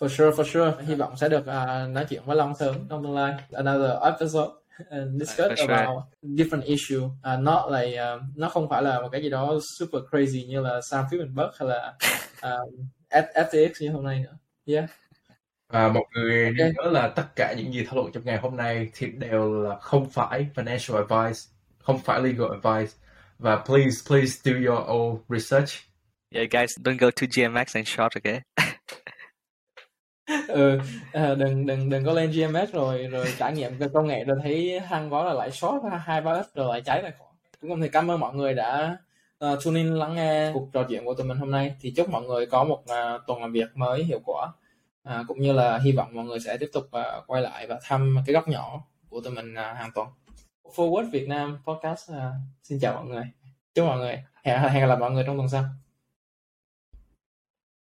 For sure, for sure. Hy vọng sẽ được uh, nói chuyện với Long sớm trong tương lai. Another episode and discuss sure. about different issue. Uh, not like um, nó không phải là một cái gì đó super crazy như là Sam Fisherberg hay là um, FTX như hôm nay nữa. Yeah. Và mọi người okay. nhớ là tất cả những gì thảo luận trong ngày hôm nay thì đều là không phải financial advice, không phải legal advice. Và please, please do your own research. Yeah, guys, don't go to GMX and short, okay? Ừ à, đừng đừng đừng có lên GMS rồi rồi trải nghiệm cái công nghệ rồi thấy hang quá là lại short hai ba ít rồi lại cháy lại khoản cũng không thể cảm ơn mọi người đã uh, tune in lắng nghe cuộc trò chuyện của tụi mình hôm nay. Thì chúc mọi người có một uh, tuần làm việc mới hiệu quả. Uh, cũng như là hy vọng mọi người sẽ tiếp tục uh, quay lại và thăm cái góc nhỏ của tụi mình uh, hàng tuần. Forward Việt Nam podcast uh, xin chào mọi người. Chúc mọi người hẹn hẹn gặp lại mọi người trong tuần sau.